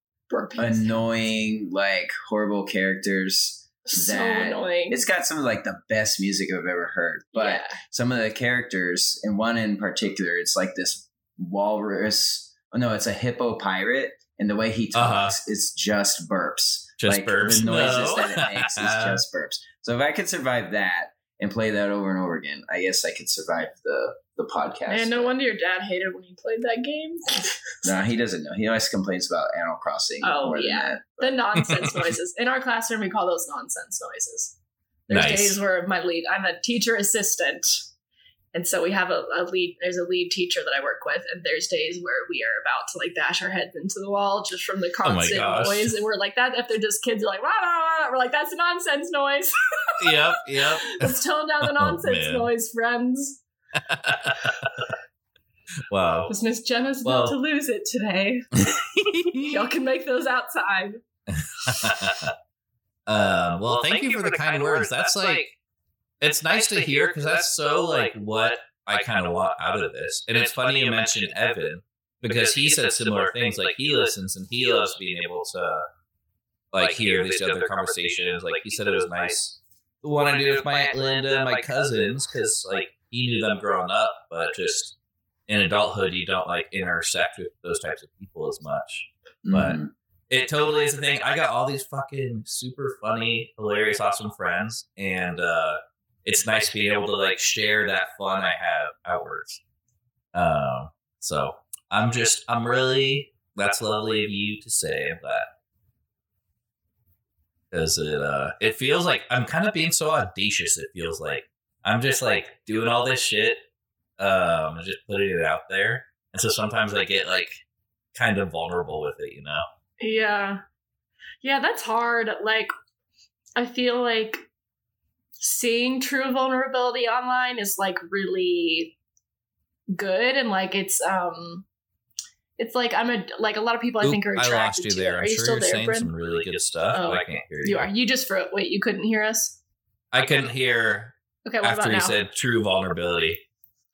annoying, like horrible characters. So annoying. It's got some of like the best music I've ever heard, but yeah. some of the characters, and one in particular, it's like this walrus. Oh no, it's a hippo pirate, and the way he Uh-huh. talks, it's just burps. Just like, burps? The noises No. that it makes is just burps. So if I could survive that and play that over and over again, I guess I could survive the the podcast. And no wonder your dad hated when you played that game. No, he doesn't know. He always complains about Animal Crossing. Oh, more than yeah. that. the nonsense noises. In our classroom, we call those nonsense noises. There's Nice. days where my lead, I'm a teacher assistant. And so we have a, a lead, there's a lead teacher that I work with. And there's days where we are about to like bash our heads into the wall just from the Oh constant gosh. noise. And we're like, that, if they're just kids, are like, rah, rah, rah, we're like, that's a nonsense noise. yep, yep. Let's tone down the Oh, nonsense man. noise, friends. wow. Because Miss Jenna's Well- about to lose it today. Y'all can make those outside. um, well, thank, you for the kind words. That's like, it's nice to hear because that's so like what I kind of want out of this. And it's funny you mentioned Evan because he said similar things. Like he listens and he loves being able to like hear these other conversations. Like he said it was nice. The one I did with my aunt Linda and my cousins because like he knew them growing up, but just in adulthood you don't like intersect with those types of people as much. But Mhm. it totally is a thing. I got all these fucking super funny, hilarious, awesome friends, and uh, it's nice being able to like share that fun I have outwards. Um, so I'm just, I'm really, that's lovely of you to say. I'm because it, uh, it feels like I'm kind of being so audacious. It feels like I'm just like doing all this shit, um, and just putting it out there, and so sometimes I get like kind of vulnerable with it, you know. Yeah. Yeah, that's hard. Like, I feel like seeing true vulnerability online is like really good and like it's um it's like I'm a like a lot of people I think are Oop, attracted I lost you to there. it. Are I'm you sure still you're there, saying Bryn? some really good stuff. Oh. but I can't hear you. You are. You just froze. Wait, you couldn't hear us? I couldn't hear. Okay, what after about he now? said true vulnerability.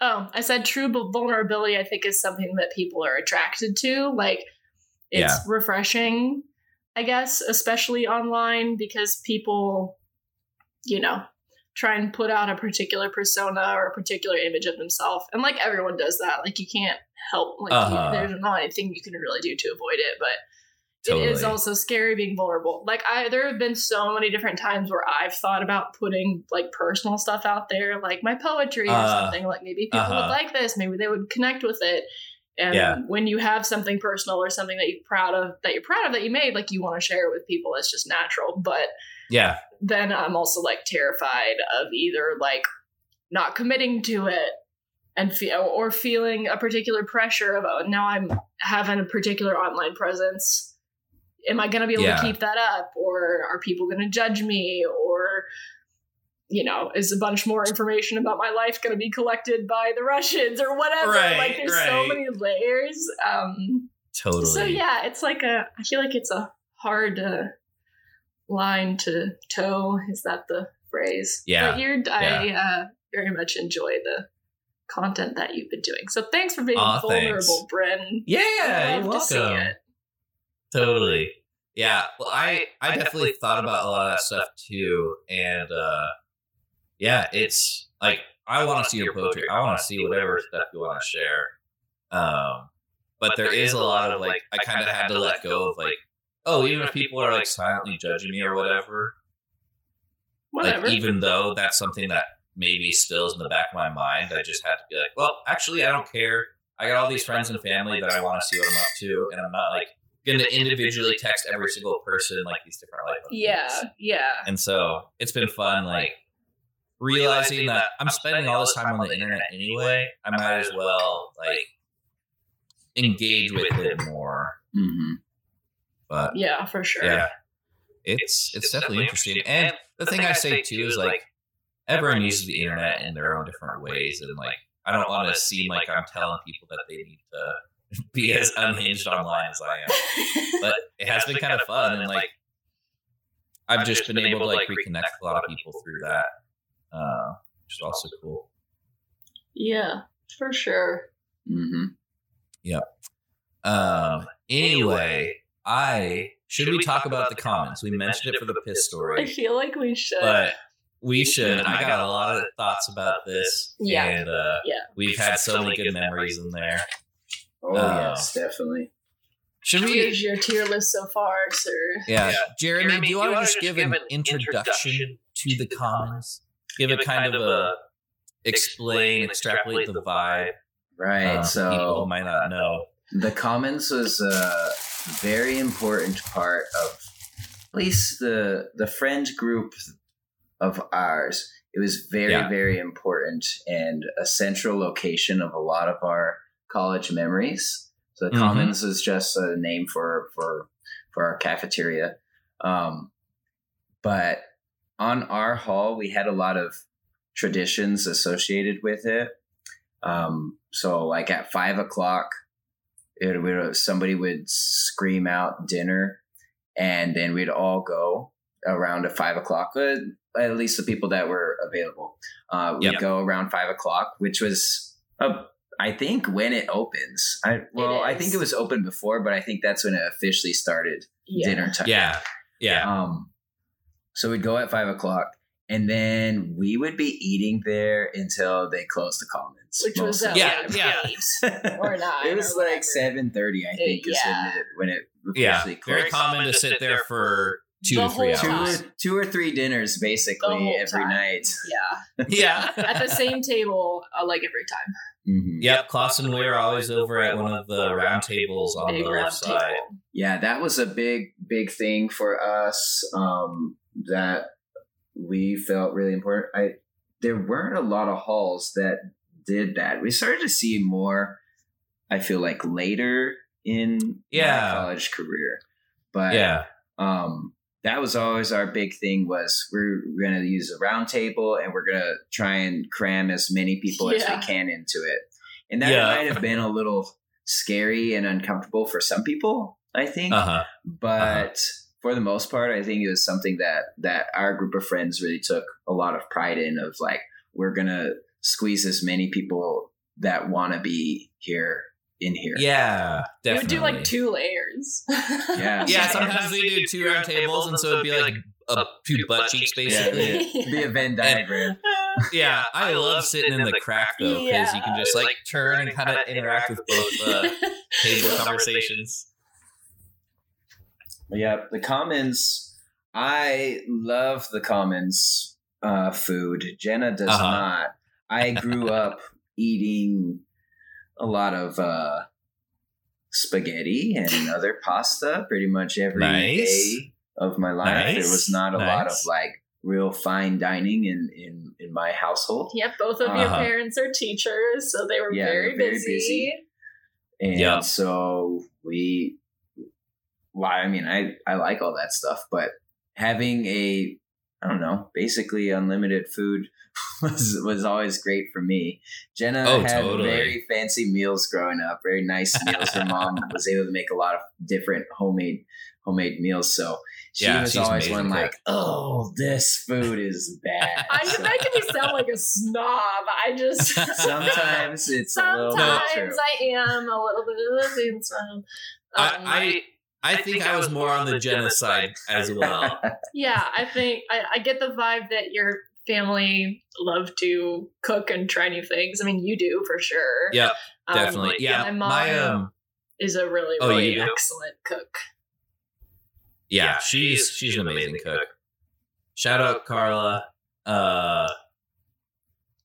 Oh, I said true vulnerability. I think is something that people are attracted to. Like, it's Yeah. refreshing, I guess, especially online because people, you know, try and put out a particular persona or a particular image of themselves, and like everyone does that. Like, you can't help. Like, Uh-huh. there's not anything you can really do to avoid it, but. Totally. It is also scary being vulnerable. Like I, there have been so many different times where I've thought about putting like personal stuff out there, like my poetry or Uh, something. Like maybe people uh-huh. would like this, maybe they would connect with it. And Yeah. when you have something personal or something that you're proud of, that you're proud of that you made, like you want to share it with people, it's just natural. But Yeah. Then I'm also like terrified of either like not committing to it and feel or feeling a particular pressure of oh, now I'm having a particular online presence. Am I going to be able Yeah. to keep that up, or are people going to judge me, or you know, is a bunch more information about my life going to be collected by the Russians or whatever? Right, like, there's so many layers. Um, Totally. so yeah, it's like a. I feel like it's a hard uh, line to toe. Is that the phrase? Yeah, But you're. I uh, very much enjoy the content that you've been doing. So thanks for being Aw, vulnerable, thanks. Bryn. Yeah, you're to welcome. it. Totally. Yeah. Well, I I definitely thought about a lot of that stuff too, and uh yeah, it's like I want to see your poetry. I want to see whatever stuff you want to share. Um, but there is a lot of like I kind of had to let go of like, oh, even if people are like silently judging me or whatever, Whatever. like even though that's something that maybe still is in the back of my mind, I just had to be like, well, actually, I don't care. I got all these friends and family that I want to see what I'm up to, and I'm not like going to individually text every single person like these different life. yeah, updates. yeah, And so it's been fun, like realizing that I'm spending all this time on the internet anyway. I might as well like engage with it more. hmm But yeah, for sure. yeah, it's it's definitely interesting. And the thing I say too is like everyone uses the internet in their own different ways, and like I don't want to seem like I'm telling people that they need to be as unhinged online as I am. But it has been kind of fun, and like I've just been able to like reconnect with a lot of people through that, uh, which is also cool. yeah, for sure. Mm-hmm. Um, anyway, I should we talk about the comments? We mentioned it for the piss story. I feel like we should. but we should. I got a lot of thoughts about this. Yeah. and uh, Yeah. we've had so many good memories in there. Oh Uh, yes, definitely. Should we? Here's your tier list so far, sir. Yeah, Jeremy, do you want to just give an introduction to the commons? Give a kind of a explain, extrapolate the vibe. Right. Uh, so people might not know. The commons was a very important part of at least the the friend group of ours it was very Yeah. very important and a central location of a lot of our college memories so the Mhm. commons is just a name for for for our cafeteria um but on our hall we had a lot of traditions associated with it um so like at five o'clock it would somebody would scream out dinner and then we'd all go around at five o'clock uh, at least the people that were available. Uh, we'd Yep. go around five o'clock which was uh, i think when it opens. I well i think it was open before but i think that's when it officially started Yeah. dinner time. Yeah, yeah, um so we'd go at five o'clock and then we would be eating there until they closed the commons Which was most uh, of Yeah, yeah. time. or nine. it was or like seven thirty, I think, is yeah. when it when it yeah. officially Very closed. common to sit there for two The to three whole Two or, two or three dinners basically every time. night. Yeah. Yeah. At the same table, uh, like every time. Mhm. Yep, Klaus and we are always over at one of the round tables on Big the left side. table. Yeah, that was a big, big thing for us. Um, that we felt really important. I there weren't a lot of halls that did that. We started to see more. I feel like later in Yeah. my college career, but Yeah, um, that was always our big thing was we're going to use a round table and we're going to try and cram as many people as we can into it and that Yeah. might have been a little scary and uncomfortable for some people i think uh huh. but for the most part i think it was something that that our group of friends really took a lot of pride in of like we're gonna squeeze as many people that want to be here in here. Yeah, You would do like two layers. Yeah. Yeah, sometimes we do two round tables, and so it'd be like a two butt cheeks, basically. Yeah, Be a Venn diagram. Yeah, I love sitting in the crack though because you can just like turn and kind of interact with both uh, table conversations. Yeah, the commons. I love the commons uh, food. Jenna does Uh-huh. not. I grew up eating a lot of uh, spaghetti and other pasta pretty much every day Nice. of my life. There was not a lot of like real fine dining in in in my household. Yep, both of your Uh-huh. parents are teachers, so they were Yeah, very, very busy. busy. And Yeah. so we, well, I mean, I, I like all that stuff, but having a, I don't know, basically unlimited food was, was always great for me. Jenna Oh, had totally. very fancy meals growing up, very nice meals. Her mom was able to make a lot of different homemade, homemade meals. So she Yeah, was she's always one cook. like, oh, this food is bad. I, you're So making me sound like a snob. I just sometimes it's a little sometimes I am a little bit of a food snob. Um, I, I I think I was more on the genocide as well. yeah, I think I, I get the vibe that your family love to cook and try new things. I mean, you do for sure. Yeah, Um, definitely. Yeah, my mom my um, is a really, Oh, really you do? excellent cook. yeah, she's she's an amazing cook. Shout out Carla. Uh,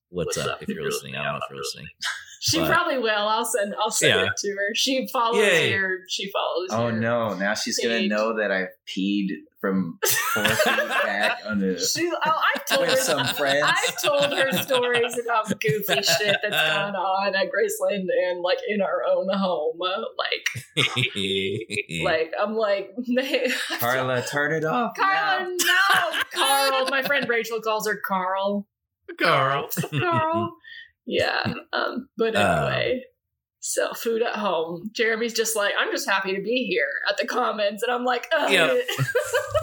what's up? If you're listening, I don't know if you're listening. She But- probably will. I'll send. I'll send Yeah. it to her. She follows Yay. your. She follows. Oh your, no! Now she's gonna know that I peed from four feet back on the She. Oh, I've told with her. some friends. I've told her stories about goofy shit that's going on at Graceland and like in our own home. Uh, Like, like I'm like, Carla, turn it off. Carla, now. no, Carl. My friend Rachel calls her Carl. Carl. Carl. Yeah. Um. But Uh. anyway. So food at home. Jeremy's just like, I'm just happy to be here at the Commons, and I'm like, Ugh. Yep.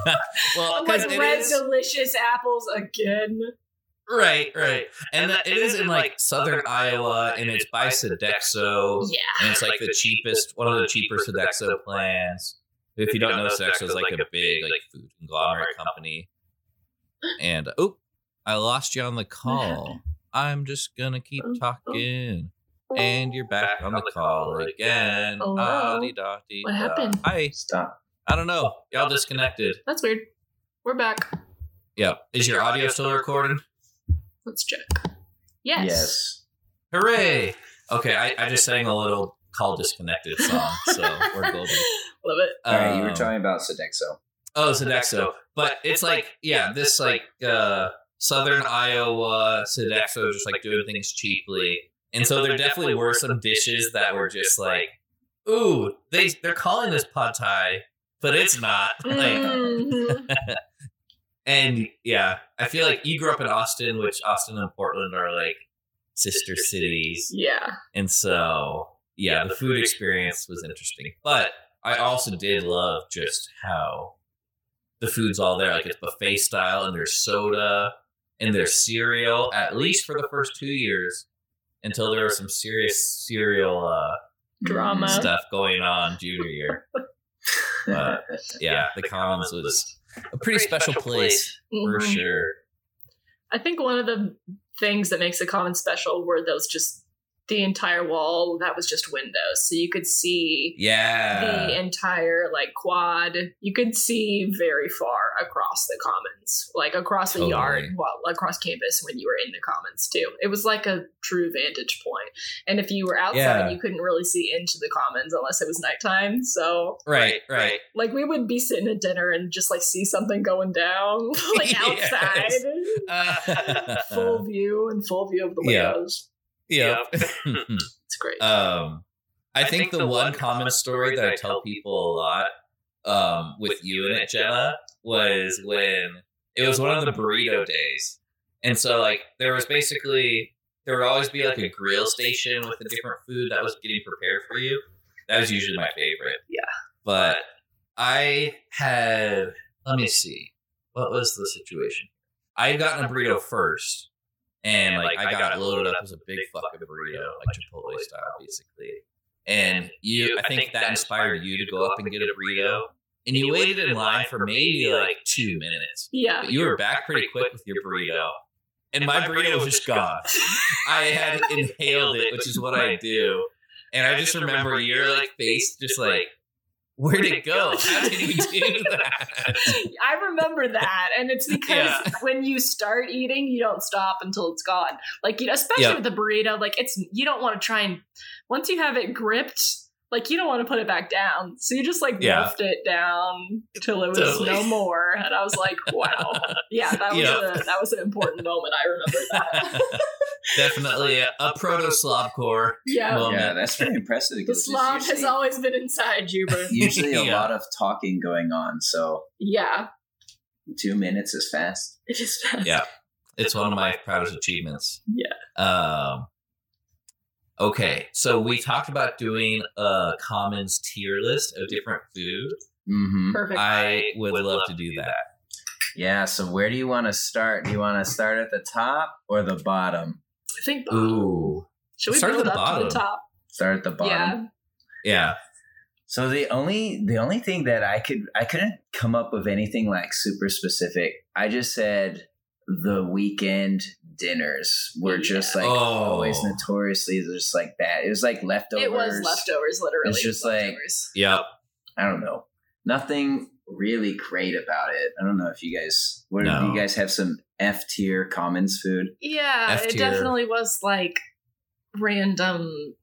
well, I'm because like red is delicious apples again. right, right, and that, it is in like southern Iowa, and it's by Sodexo. Yeah. and it's like the cheapest, one of the cheaper Sodexo plans. If you don't know, Sodexo is like a big like food conglomerate company. And oh, I lost you on the call. I'm just gonna keep talking, and you're back on the call again. Hello? Ah-dee-da-dee-da. What happened? Hi, Stop. I don't know. Y'all disconnected. That's weird. We're back. Yeah. Is your audio still recording? Let's check. Yes. Yes. Hooray! Okay, I, I just sang a little call disconnected song, so we're golden. Love it. All right, you were Um, talking about Sodexo. Oh, Sodexo. But it's like, yeah, this like uh southern Iowa Sodexo just like doing things cheaply. And so there definitely were some dishes that were just like, ooh, they they're calling this pad thai, but it's not. Like, and yeah, I feel like you grew up in Austin, which Austin and Portland are like sister cities. yeah. And so, yeah, the food experience was interesting. But I also did love just how the food's all there. Like it's buffet style, and there's soda, and there's cereal, at least for the first two years, until there was some serious cereal uh, Drama. stuff going on junior year. Yeah, the Commons was a pretty special place for Mhm. sure. I think one of the things that makes the Commons special were those just the entire wall that was just windows, so you could see Yeah. the entire like quad. You could see very far across the commons, like across the Totally. yard, well, across campus when you were in the commons too. It was like a true vantage point. And if you were outside, Yeah. you couldn't really see into the commons unless it was nighttime. So right, right. like we would be sitting at dinner and just like see something going down like Yes. outside. full view and full view of the Yeah. Yeah. It's great. Um, I think the one common story that I tell people a lot, um, with you and it, Jenna, was when it was one of the burrito days, and so like there was basically there would always be like a grill station with a different food that was getting prepared for you. That was usually my favorite. Yeah. but I had let me see what was the situation. I had gotten a burrito first, and like I got loaded up as a big fucking burrito, like Chipotle style, basically. And you, I think that inspired you to go up and get a burrito, and you waited in line for maybe like two minutes. Yeah. But you were back pretty quick with your burrito, and my burrito was just gone. I had inhaled it, which is what I do, and I just remember your like face, just like. Where'd it go? How did you do that? I remember that, and it's because Yeah. when you start eating, you don't stop until it's gone. Like you know, especially Yeah. with the burrito, like it's you don't want to try and once you have it gripped, like you don't want to put it back down. So you just like Yeah. wolfed it down till it was Totally. no more, and I was like, wow, yeah, that was Yeah. a, that was an important moment. I remember that. Definitely a, a proto Slobcore. yeah, Well, yeah, that's pretty impressive. the because it's slob has always been inside you, but usually a Yeah. lot of talking going on. So yeah, two minutes is fast. it is fast. Yeah. It's one of my proudest achievements. Yeah. Um, okay, so we talked about doing a commons tier list of different food. Mm-hmm. perfect. I would love to do that. Yeah. So where do you want to start? Do you want to start at the top or the bottom? I think. Ooh, Should we Start at the up to bottom. the top? Start at the bottom. Yeah. yeah. So the only the only thing that I could I couldn't come up with anything like super specific. I just said the weekend dinners were just like Oh. always notoriously just like bad. It was like leftovers. It was leftovers, literally. It's just like- leftovers. Yep. I don't know. Nothing really great about it. I don't know if you guys what do No. you guys have some F tier commons food? yeah, F it definitely was like random.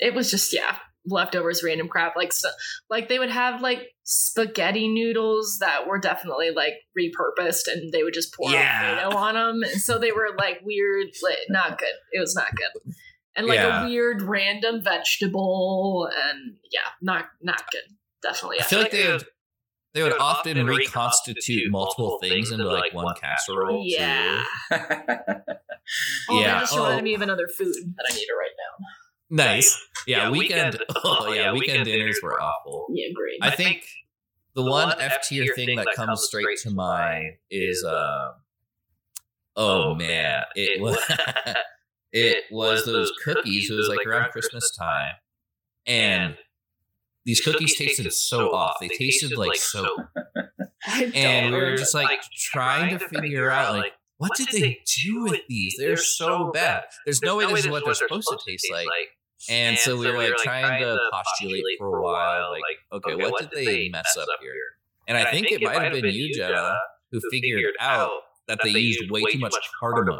It was just yeah, leftovers, random crap. Like so, like they would have like spaghetti noodles that were definitely like repurposed, and they would just pour Yeah. Alfredo on them, and so they were like weird, like, not good. It was not good. And like Yeah. a weird random vegetable, and yeah, not not good. Definitely, I feel like they would they would often reconstitute multiple things into like one casserole. too. Yeah. Oh, Yeah. that just Oh. reminded me of another food that I need to write down. Nice. Yeah, Yeah, weekend. weekend- Oh yeah, weekend dinners were awful. Yeah, great. I think the one F tier thing that comes straight to mind is uh oh man, it was it was those cookies. It was like around Christmas time, and these cookies tasted so off. They tasted like soap, I and we were just like trying to figure out like what did they do with these? They're so bad. There's no way this is what they're supposed to taste like. And so we were like trying to postulate for a while, like, okay, what did they mess up here? And I think it might have been you, Jenna, who figured out that they used way too much cardamom.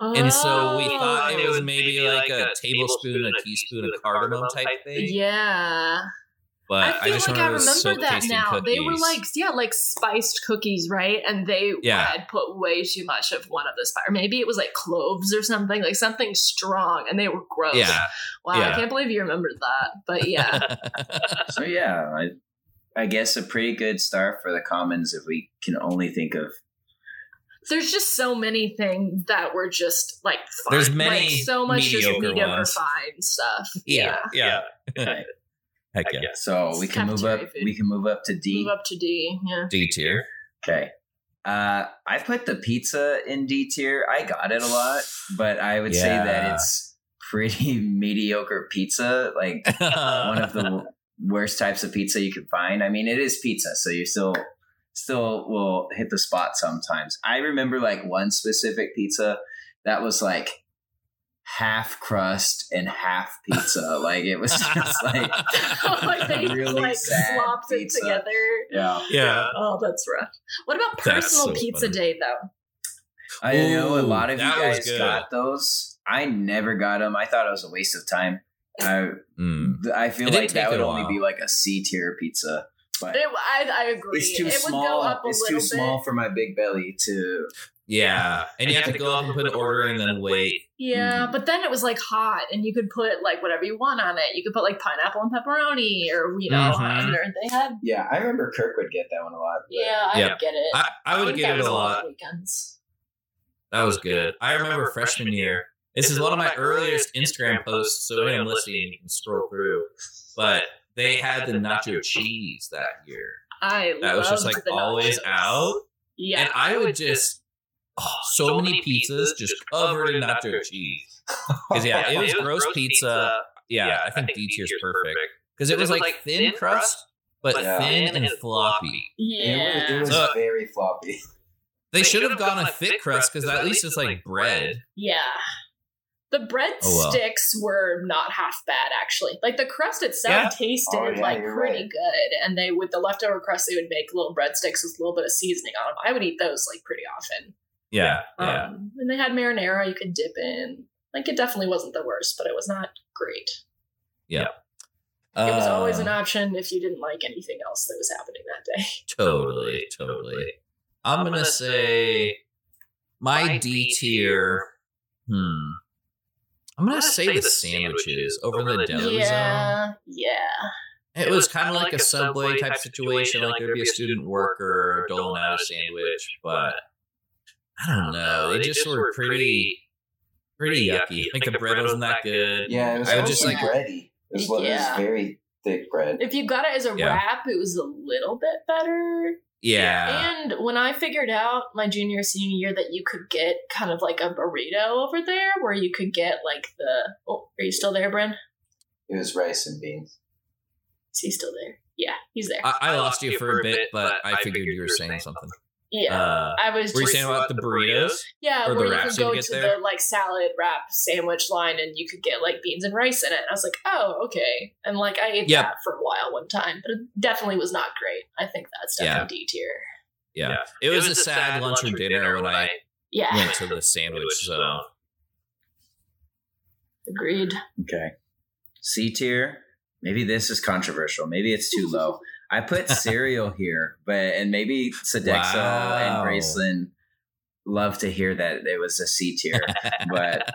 And so we oh. thought it was Oh, maybe like a tablespoon, a teaspoon of cardamom type thing. Yeah, But I I, feel just like I remember, that now. Cookies. They were like, yeah, like spiced cookies, right? And they Yeah. had put way too much of one of the spice. Maybe it was like cloves or something, like something strong, and they were gross. yeah, Wow, I can't believe you remembered that. But yeah, so yeah, I I guess a pretty good start for the commons if we can only think of there's just so many things that were just like fine. There's many like so much just mediocre mediocre ones. fine stuff. yeah, yeah. Okay. Heck yeah. So we can move up. Food. We can move up to D. Move up to D. Yeah. D tier. Okay. Uh, I put the pizza in D tier. I got it a lot, but I would say that it's pretty mediocre pizza. Like one of the worst types of pizza you can find. I mean, it is pizza, so you're still still will hit the spot sometimes. I remember like one specific pizza that was like half crust and half pizza. like it was just like like they Really like sad slopped it pizza. together. yeah. yeah. Oh, that's rough. What about personal so pizza funny. day though? I know a lot of you guys got those. I never got them. I thought it was a waste of time. I Mm. I feel It like that would only while. be like a C tier pizza, but It, I, I agree. it's too it small. would go up a it's little too small bit. for my big belly to. Yeah, and you have to go up and put an order and then wait. Yeah, Mhm. but then it was like hot, and you could put like whatever you want on it. You could put like pineapple and pepperoni, or you know, Mhm. and they had. Yeah, I remember Kirk would get that one a lot. Yeah, I Yeah. would get it. I, I would think get it a lot. on Weekends. That was good. I remember freshman year. This is one of my earliest Instagram posts, so anyone listening you can scroll through. But they had the nacho cheese that year. I That was just like always nachos. out. Yeah, And I would just oh, oh, so, many pizzas just covered in nacho cheese. Because yeah, it was gross pizza. Yeah, I think D tier's perfect because it was like thin crust, but Yeah. thin and floppy. It was, it was So- very floppy. They should have gone a thick crust because at least it's like bread. Yeah. The bread Oh, well. sticks were not half bad actually. Like the crust itself Yeah. tasted Oh, yeah, like pretty right. good. And they with the leftover crust they would make little breadsticks with a little bit of seasoning on them. I would eat those like pretty often. Yeah, yeah. Um, and they had marinara you could dip in. Like it definitely wasn't the worst, but it was not great. Yeah. It was always an Uh, option if you didn't like anything else that was happening that day. totally, totally. I'm gonna say my D tier. Hmm. I'm gonna say the sandwiches over the deli zone. yeah, yeah. It was kind of like a subway type situation. Like there'd be a student worker doling out a sandwich, but I don't know. They just were pretty, pretty yucky. Like the bread wasn't that good. Yeah, it was I would also just like- bready. It was, it was very thick bread. If you got it as a Yeah. wrap, it was a little bit better. Yeah, And when I figured out my junior senior year that you could get kind of like a burrito over there, where you could get like the oh, are you still there, Bryn? It was rice and beans. Is he still there? Yeah, he's there. I, I lost you for a bit, but I figured you were saying something. Yeah, Uh, I was were you saying about the burritos? yeah, or the where you could go get to there? the like salad wrap sandwich line and you could get like beans and rice in it. I was like, oh, okay, and like I ate Yep. that for a while one time, but it definitely was not great. I think that's Yeah. definitely D tier. Yeah. It was, a sad lunch or dinner when I Yeah, went to the sandwich zone. agreed. Okay. C tier. Maybe this is controversial. Maybe it's too low. I put cereal here, but and maybe Sodexo Wow. and Graceland love to hear that it was a C tier. but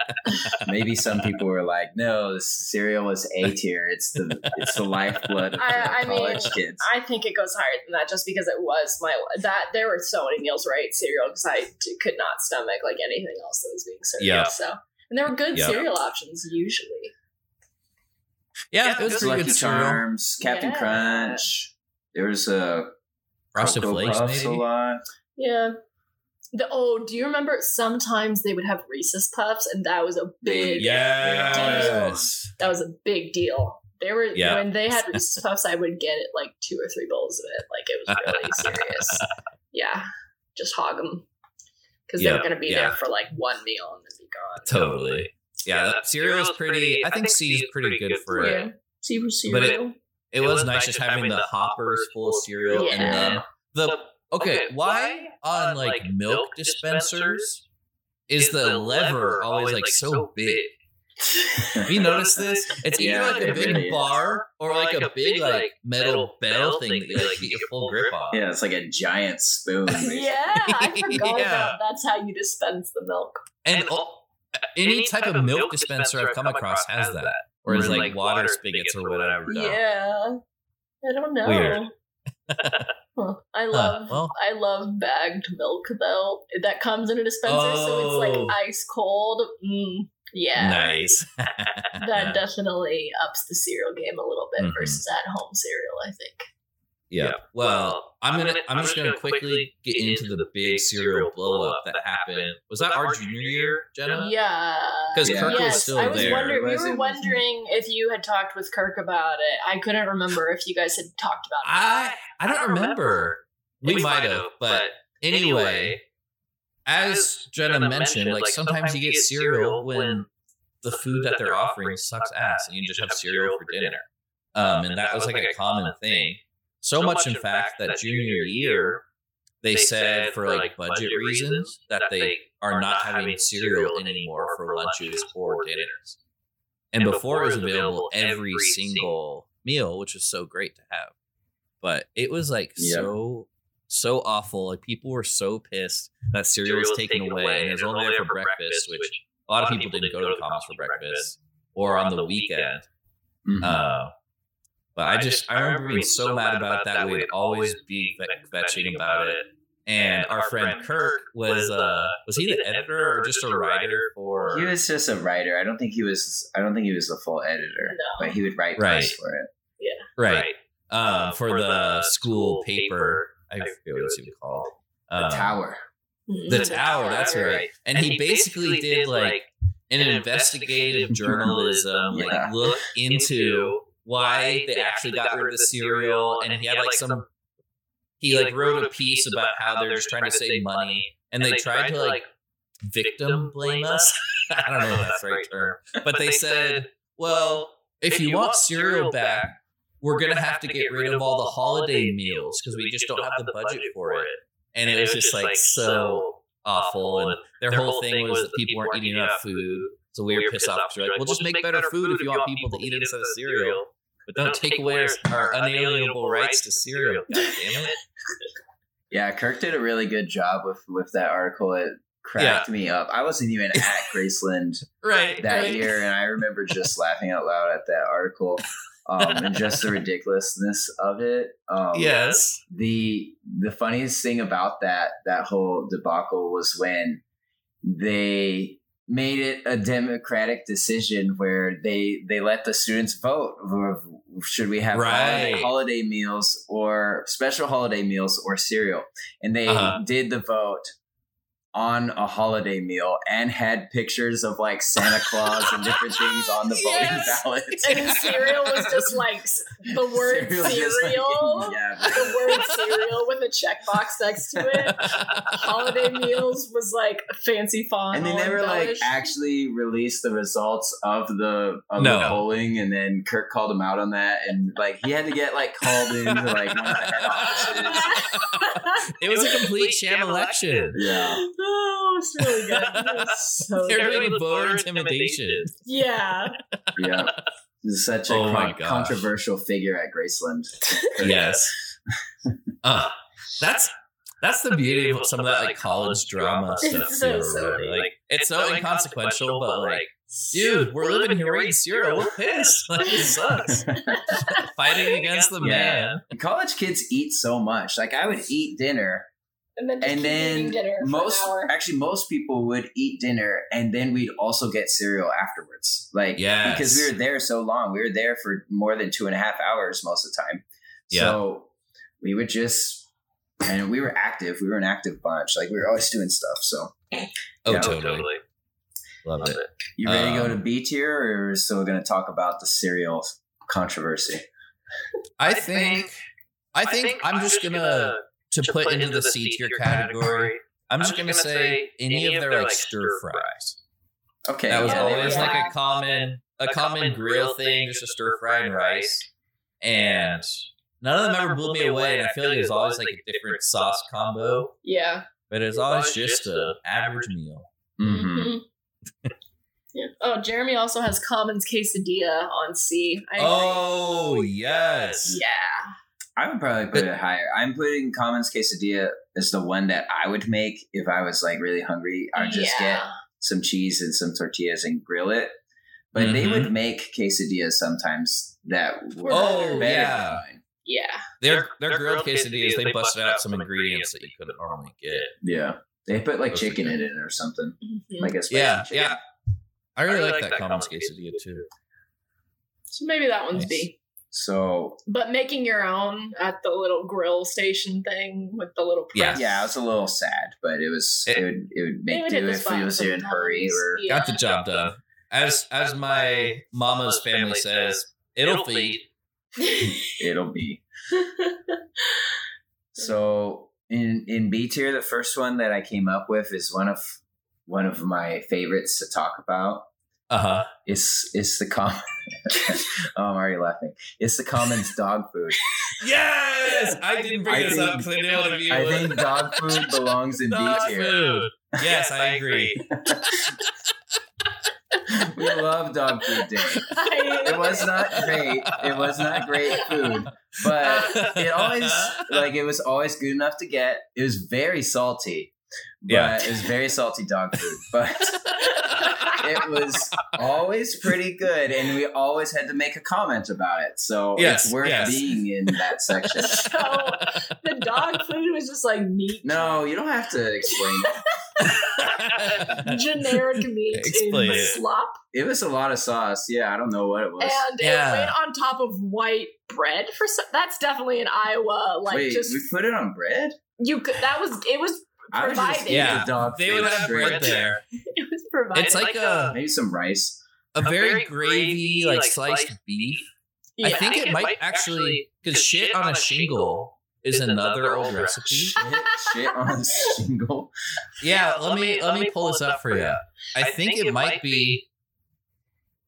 maybe some people were like, "No, this cereal is A tier. It's the it's the lifeblood of I- I mean, college kids." I think it goes higher than that just because it was my that there were so many meals where I ate cereal because I d- could not stomach like anything else that was being served. Yeah. So and there were good Yeah. cereal options usually. Yeah, it was Lucky pretty good cereal. Charms, Captain Yeah. Crunch. There was a Frosted Cocoa Flakes, Puffs a lot. Yeah. The oh, do you remember sometimes they would have Reese's Puffs and that was a big Yes. that was a big deal. They were Yeah. when they had Reese's Puffs, I would get it like two or three bowls of it. Like it was really serious. Yeah, just hog them because they Yeah, were going to be yeah. there for like one meal and then be gone. Totally. Yeah, that cereal's pretty. I think C is pretty good for it. Yeah, see But it- cereal. It was nice just having the hoppers full of cereal and Yeah. Uh, then the okay. Why on like milk dispensers is the lever always like so big? Have you noticed this? It's either Yeah, like a big really bar or like a big like metal bell thing that you like get your full grip on. Yeah, it's like a giant spoon. yeah, I forgot Yeah. about that's how you dispense the milk. And all- any type of milk dispenser I've come across has that, or is like water spigots or whatever. Yeah, I don't know. Weird. Huh. I love well. I love bagged milk though. That comes in a dispenser, so it's Oh. like ice cold. Mm, yeah, Nice. that definitely ups the cereal game a little bit Mhm. versus at home cereal. I think. Yeah. Well, I'm gonna I'm just gonna quickly get into the big cereal blow up that happened. Was that our junior year, Jenna? Yeah. 'Cause Yeah. Kirk was yes, still I was there. wondering. We were wondering if you had talked with Kirk about it. I couldn't remember if you guys had talked about it. I I don't remember. We might have, but anyway, as Jenna mentioned, like sometimes you get cereal when the food that they're offering sucks ass, and you just have cereal for dinner. Um, and that was like a common thing. So much, in fact, that junior year, they said for like budget reasons that they are not having cereal anymore for lunches or dinners. And before it was available every single meal, which was so great to have. But it was like Yeah. so so awful. Like people were so pissed that cereal was taken away and it was only there for breakfast, which a lot of people didn't go to the commons for breakfast or on the weekend. Mhm. Uh, but I just I remember being so mad about it that we'd always be ve- vetching about it. And our friend Kirk was uh was he the editor or just a writer for he was just a writer. I don't think he was. I don't think he was the full editor, No. but he would write Right. for it. Yeah. Right um for the school paper I forget what it's even called The um, Tower. The Mhm. Tower, that's right. And he basically did like an investigative journalism, Yeah. like look into why they actually got rid of the cereal, and he had like some. He like wrote a piece about how they're just trying to save money, and they tried to like victim blame us. I don't know if that's the right term, but they said, well, if you want cereal back, we're gonna have to get rid of all the holiday meals because we just don't have the budget for it. And it was just like so awful, and their whole thing was that people weren't eating enough food. So we were pissed off. 'cause We're like, well, just make better food if you want people to eat it instead of cereal. But don't take away our, our unalienable rights to cereal. God damn it. Yeah, Kirk did a really good job with with that article. It cracked me up. I wasn't even at Graceland Right. that right. year, and I remember just laughing out loud at that article um, and just the ridiculousness of it. Um, Yes. the the funniest thing about that that whole debacle was when they made it a democratic decision where they they let the students vote should we have holiday, holiday meals or special holiday meals or cereal and they Uh-huh. did the vote on a holiday meal and had pictures of like Santa Claus and different things on the voting Yes. ballot. And cereal was just like the word Cereal cereal. like- yeah, the word cereal with a checkbox next to it. Holiday meals was like fancy font. and they all never like actually released the results of the of No. the polling and then kirk called him out on that and like he had to get like called into like one of the head offices it was a complete sham election. yeah oh, it's really good. It was so They're good. doing voter intimidation. Yeah. yeah this is such a Oh con- controversial figure at graceland Yes. Uh, that's that's the beauty of some of that like college drama It's stuff. so too, or silly. whatever. Like it's so inconsequential, but like, dude, we're living here in cereal. We're pissed. Like it sucks. Fighting against the Yeah. man. college kids eat so much like i would eat dinner and then, just and keep then dinner for most an hour. actually most people would eat dinner and then we'd also get cereal afterwards like yeah, because we were there so long we were there for more than two and a half hours most of the time Yeah. so we would just and we were active we were an active bunch like we were always doing stuff so Oh, Yeah. totally. Loved it. you ready to go to Um, b tier or are we still going to talk about the cereal controversy I think. I think I'm just gonna to put into the C tier category. I'm just gonna say any of their like stir fries. okay That was Yeah, always yeah. like a common a common grill thing, just a stir fry and rice. And none of them ever blew me away. And I feel like it was always like a different sauce combo, yeah. but it's always just an average meal. Mhm. Mhm. yeah. Oh, Jeremy also has Commons quesadilla on C. I agree. Oh yes. yeah. I would probably put it higher. I'm putting Commons quesadilla as the one that I would make if I was like really hungry. I would just yeah. get some cheese and some tortillas and grill it. But they Mhm. would make quesadillas sometimes that were Oh, better yeah. than mine. Yeah. Their their grilled quesadillas, they busted out some ingredients that you couldn't normally get. Yeah. They put like Those chicken in it or something. Mhm. Like a spicy Yeah, chicken. yeah. I really, like, that commons quesadilla too. So maybe that one's Nice. B. So But making your own at the little grill station thing with the little Yeah. press. yeah, it was a little sad, but it was it, It- would it would It make would do if spot we was in a hurry or Yeah. Got the job done. As as my mama's family says, it'll feed. it'll be. So in in B tier, the first one that I came up with is one of one of my favorites to talk about. Uh huh. Is is the common? oh, I'm already laughing. It's the commons dog food. Yes, I didn't bring I this think- up because I knew what you I think dog food belongs in B Dog tier. food. Yes, I agree. We love dog food day. It was not great. It was not great food, but it always like it was always good enough to get. It was very salty. But Yeah. it was very salty dog food. But it was always pretty good and we always had to make a comment about it. So Yes, it's worth yes. being in that section. so the dog food was just like meat. No, you don't have to explain it. Generic meat Explain in it. slop. It was a lot of sauce. Yeah, I don't know what it was. And Yeah. it went on top of white bread for some, that's definitely an Iowa like Wait, just we put it on bread? you could that was it was I would just provided. eat Yeah, the dog they would have straight. bread there. It was provided. It's like a uh, Maybe some rice. a very gravy like sliced beef. I Yeah. think it might actually because shit on a shingle is another old recipe. Shit, shit on a shingle. Yeah, let me let me pull this up for you. I think it might be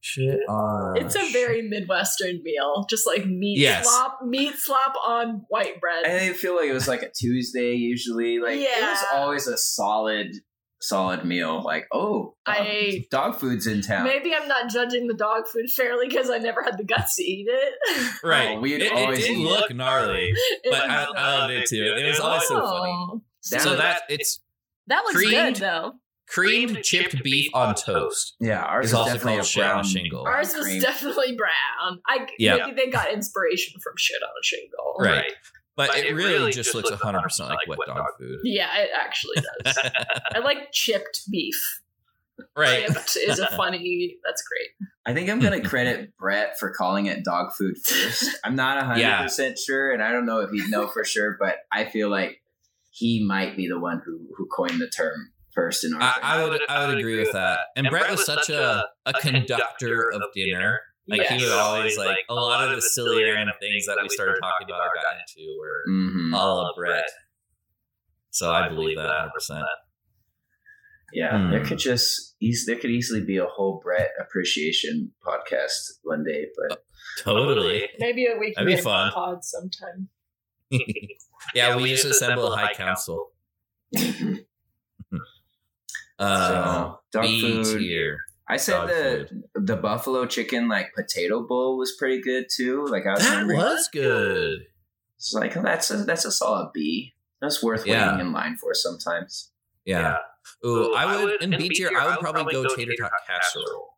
shit on. It's a very Midwestern meal, just like meat Yes. slop, meat slop on white bread. I feel like it was like a Tuesday usually. Like it was always a solid, solid meal. Like oh, dog, I- dog food's in town. Maybe I'm not judging the dog food fairly because I never had the guts to eat it. right. Oh, we'd it, it always did eat look gnarly, but I, I loved it too. It was always so funny. Oh. That so was- that it's That looks Creamed- good though. Creamed chipped beef on toast. Yeah, ours Is is also definitely called a shit on brown shingle. Ours was cream. definitely brown. I Yeah. maybe they got inspiration from shit on a shingle. Right. But, it, really just looks 100% like wet dog food. Yeah, it actually does. I like chipped beef. right. Chipped is a funny. That's great. I think I'm gonna credit Brett for calling it dog food first. I'm not hundred Yeah. percent sure, and I don't know if he'd know for sure, but I feel like he might be the one who who coined the term first in our. I, I would I would agree with that. And Brett was such a, a conductor of dinner. Like he Yes. would always like a lot of the silly random things that we started talking about or got into were Mhm. all of Brett. So I believe that 100. percent Yeah, Hmm. there could just eas- there could easily be a whole Brett appreciation podcast one day, but Totally. Maybe a week That'd be in fun. pod sometime. yeah, we just assemble a high council. Uh, so dog food. tier. I said dog the the buffalo chicken like potato bowl was pretty good too. Like I was That was good. It's like that's a that's a solid B. That's worth Yeah. waiting in line for sometimes. Yeah. Ooh, I would in B tier. I would probably go tater tot casserole.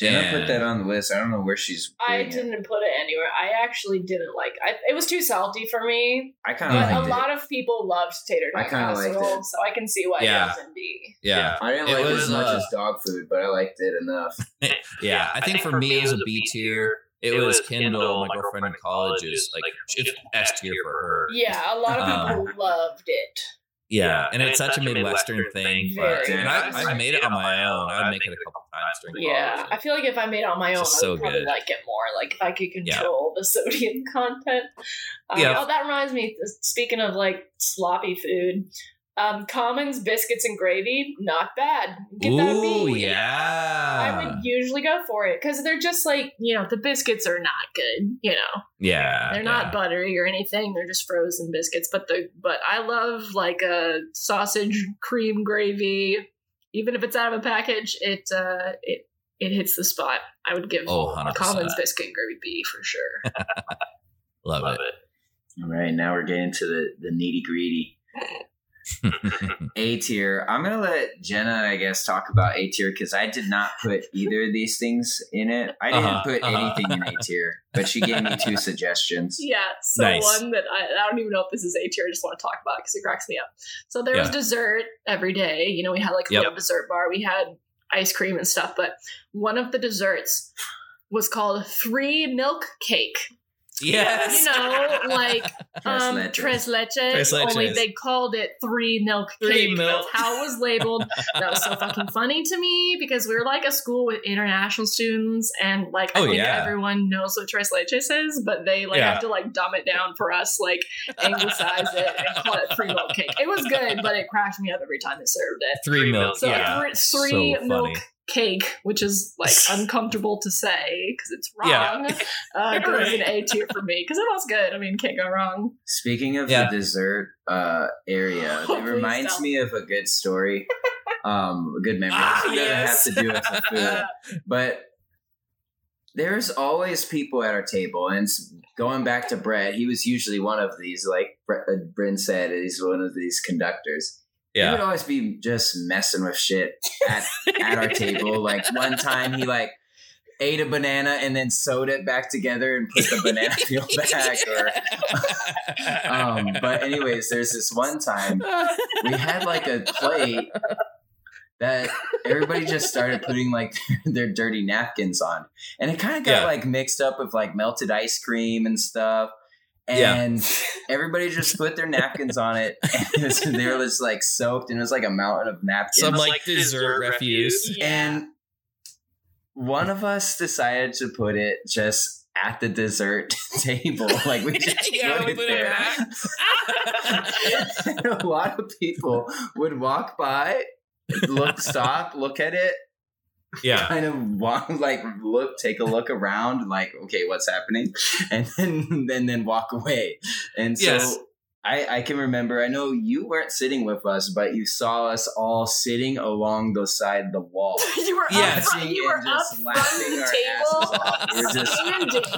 Jenna put that on the list. I don't know where she's. I didn't put it anywhere. I actually didn't like. I, it was too salty for me. I kind of a it. lot of people loved tater I tot casserole, it. so I can see why Yeah. it was in B. Yeah. I didn't It like it was, as much uh, as dog food, but I liked it enough. Yeah, I think for me it was a B tier. It was Kindle, my girlfriend in college is like it's S tier for her. Yeah, a lot of Um, people loved it. Yeah, and it's such a Midwestern thing. But Very. and I, I made it on my own. I'd make it a couple times during Yeah, college. I feel like if I made it on my own, It's I so would probably good. like it more. Like if I could Yeah. control the sodium content. Um, Yeah. Oh, that reminds me. Speaking of like sloppy food, um, Commons biscuits and gravy, not bad. Get that Ooh, B. yeah. I would usually go for it because they're just like you know the biscuits are not good. You know Yeah. they're yeah. not buttery or anything. They're just frozen biscuits. But the but I love like a sausage cream gravy. Even if it's out of a package, it uh it it hits the spot. I would give Oh, Commons biscuit and gravy B for sure. Love, it. All right, now we're getting to the the nitty gritty. It. A tier. I'm gonna let Jenna, I guess, talk about A tier because I did not put either of these things in it. I didn't Uh-huh, put uh-huh. anything in A tier, but she gave me two suggestions. Yeah. So Nice. one that I, I don't even know if this is A tier. I just want to talk about it because it cracks me up. So there was dessert every day. You know, we had like a Yep. little dessert bar. We had ice cream and stuff. But one of the desserts was called three milk cake. Yes. You know, like Tres um, leches. tres leches. Tres Only they called it three milk Three cake. milk. That's how it was labeled. that was so fucking funny to me because we were like a school with international students and like I Oh, think yeah. everyone knows what tres leches is, but they like Yeah. have to like dumb it down for us, like anglicize it and call it three milk cake. It was good, but it cracked me up every time they served it. Three milk. So yeah. three, three So milk funny. Cake, which is like uncomfortable to say because it's Yeah. wrong, uh, goes in A tier for me because it was good. I mean, can't go wrong. Speaking of Yeah. the dessert uh, area, Oh, it reminds don't. me of a good story, um, a good memory. Ah, it doesn't have to do with the food, but there's always people at our table, and going back to Brett, he was usually one of these. Like Brett, uh, Bryn said, he's one of these conductors. He would always be just messing with shit at at our table. Like one time, he like ate a banana and then sewed it back together and put the banana peel back. Or, um, but anyways, there's this one time we had like a plate that everybody just started putting like their dirty napkins on, and it kind of got Yeah. like mixed up with like melted ice cream and stuff. Yeah. and everybody just put their napkins on it. And they were just like soaked, and it was like a mountain of napkins. Some like, like dessert, dessert refuse. Yeah. and one of us decided to put it just at the dessert table. Like we just Yeah, put we it put it there. and a lot of people would walk by, look, stop, look at it, Yeah. kind of walk, like look, take a look around, like okay, what's happening, and then then then walk away. And so Yes. I I can remember. I know you weren't sitting with us, but you saw us all sitting along the side of the wall. you were Yes. up front, you were And up just laughing of the table. We were just- standing.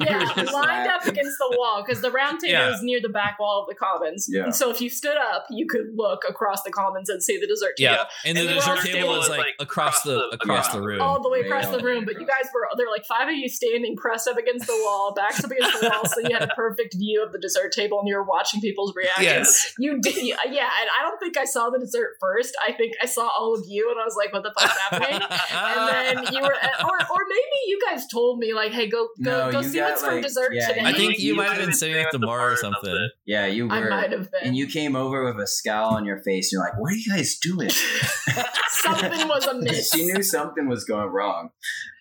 Yeah, just lined up against the wall because the round table Yeah. is near the back wall of the commons. Yeah. And so if you stood up, you could look across the commons and see the dessert table. Yeah. And the And the dessert dessert table table is like across the across Yeah. the room. All the way Way across all the the room, way but you guys were there were like five of you standing pressed up against the wall, backs up against the wall, so you had a perfect view of the dessert table and you were watching people's reactions. Yes. You did, uh, yeah, and I don't think I saw the dessert first. I think I saw all of you, and I was like, "What the fuck's happening?" and then you were, uh, or or maybe you guys told me like, "Hey, go go No, go see got, what's for dessert yeah, today." I think you You might have been sitting at the bar or something. Yeah, you were. I might have been. And you came over with a scowl on your face. You're like, "What are you guys doing?" Something was amiss. she knew something was going wrong.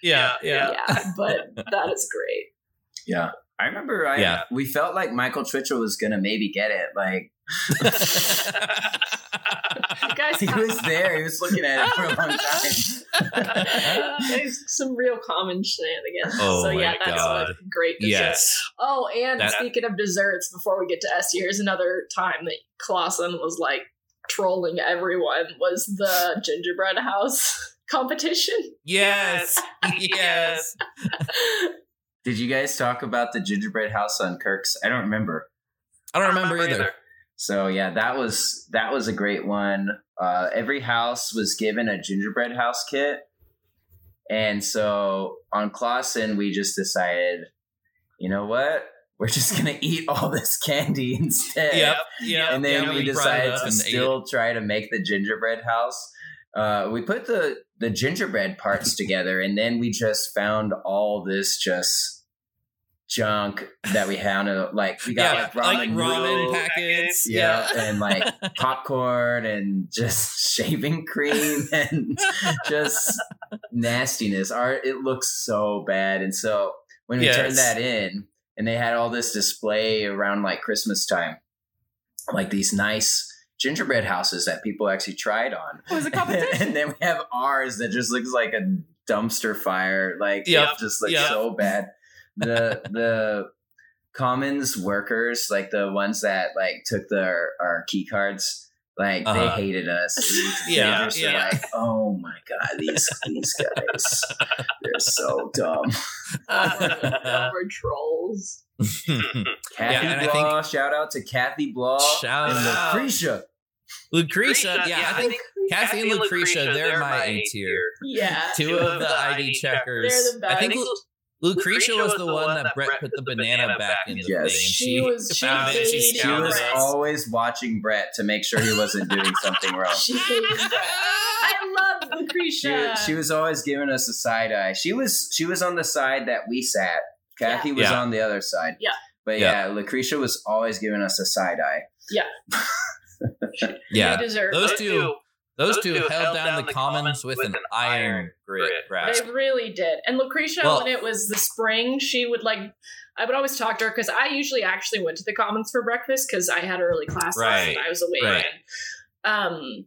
Yeah, yeah. yeah, but that is great. Yeah, I remember. I Yeah. Uh, we felt like Michael Twitchell was gonna maybe get it. Like guys, he was there. He was looking at it for a long time. There's some real common shenanigans. Oh so yeah, my that's God. a great dessert. yes. Oh, and That- speaking of desserts, before we get to S, here's another time that Clausen was like trolling everyone was the gingerbread house competition. Yes. Yes. Did you guys talk about the gingerbread house on Kirk's? I don't remember. I don't remember either. So yeah, that was that was a great one. Uh, every house was given a gingerbread house kit, and so on Clausen we just decided, you know what, we're just gonna eat all this candy instead. Yep. Yep. and then yeah, we brought it decided to and ate still try to make the gingerbread house. Uh, we put the the gingerbread parts together, and then we just found all this just junk that we had. Like we got Yeah, like like ramen, ramen packets. yeah, and like popcorn and just shaving cream and just nastiness. Our it looks so bad, and so when we Yes. turned that in, and they had all this display around like Christmas time, like these nice gingerbread houses that people actually tried on. It was a competition. and then we have ours that just looks like a dumpster fire. Like Yep. it just looks Yep. so bad. The the commons workers, like the ones that like took their our key cards, like they Uh-huh. hated us. They Yeah, just yeah. were like, oh my god, these these guys, they're so dumb. Over trolls. Kathy and I Blah, shout out to Kathy Blah Shout and out. Lucretia. Lucretia, yeah, I think Kathy and Lucretia, they're my A tier. Yeah. Two of the ID checkers. They're the best. I think Lu- Lucretia was the one that Brett put the banana back in the Yes. thing. and She She was- she it. She She was. Brett. always watching Brett to make sure he wasn't doing something wrong. She hates I love Lucretia. she was always giving us a side eye. She was she was on the side that we sat. Kathy was Yeah. on the other side. Yeah. But Yeah. yeah, Lucretia was always giving us a side eye. Yeah, They deserve those it. two, those two held down the commons with an iron grit grasp. They really did. And Lucretia, Well- when it was the spring, she would like. I would always talk to her because I usually actually went to the Commons for breakfast because I had early classes Right, and I was awake. right. And, um,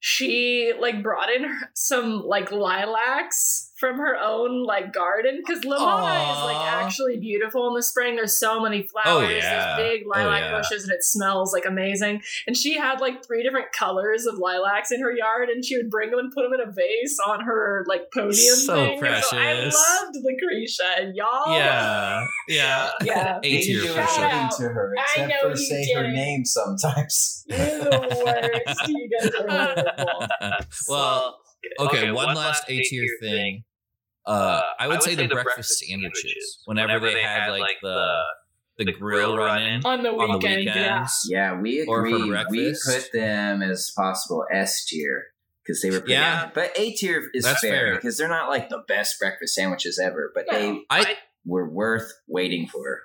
she like brought in some like lilacs from her own like garden because Lamoni is like actually beautiful in the spring. There's so many flowers. yeah. There's big Oh, lilac yeah. bushes and it smells like amazing. And she had like three different colors of lilacs in her yard, and she would bring them and put them in a vase on her like podium So thing. And So I loved Lucretia, and y'all. Yeah, yeah. yeah. A tier do for Shout sure. out. to her, I except know for you say her didn't. name sometimes. You're the worst. You guys are horrible. well, okay, one last A tier thing. Uh, I would say the breakfast sandwiches. Whenever they had like the the grill run in On the on the weekend, yeah. weekends. Yeah, we Or for agree. We put them as possible S tier because they were pretty Yeah. But A tier is fair, fair. because they're not like the best breakfast sandwiches ever, but No. they I were worth waiting for.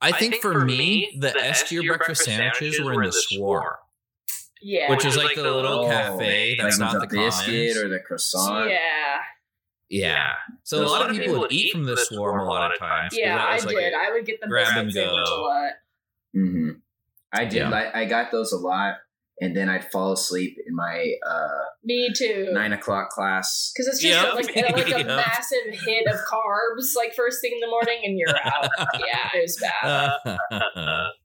I think for me, the S tier breakfast sandwiches were in the Swarm, Yeah. which is like the little cafe that's not the the biscuit Commons. or the croissant. yeah. Yeah. So a lot of people would eat from the Swarm a lot of times. Yeah, I like did. I would get the grab biscuit and sandwich a go. lot. hmm I did. Yeah. Like, I got those a lot, and then I'd fall asleep in my uh, Me too. nine o'clock class. Because it's just Yep. like, like a Yep. massive hit of carbs, like first thing in the morning, and you're out. yeah, it was bad.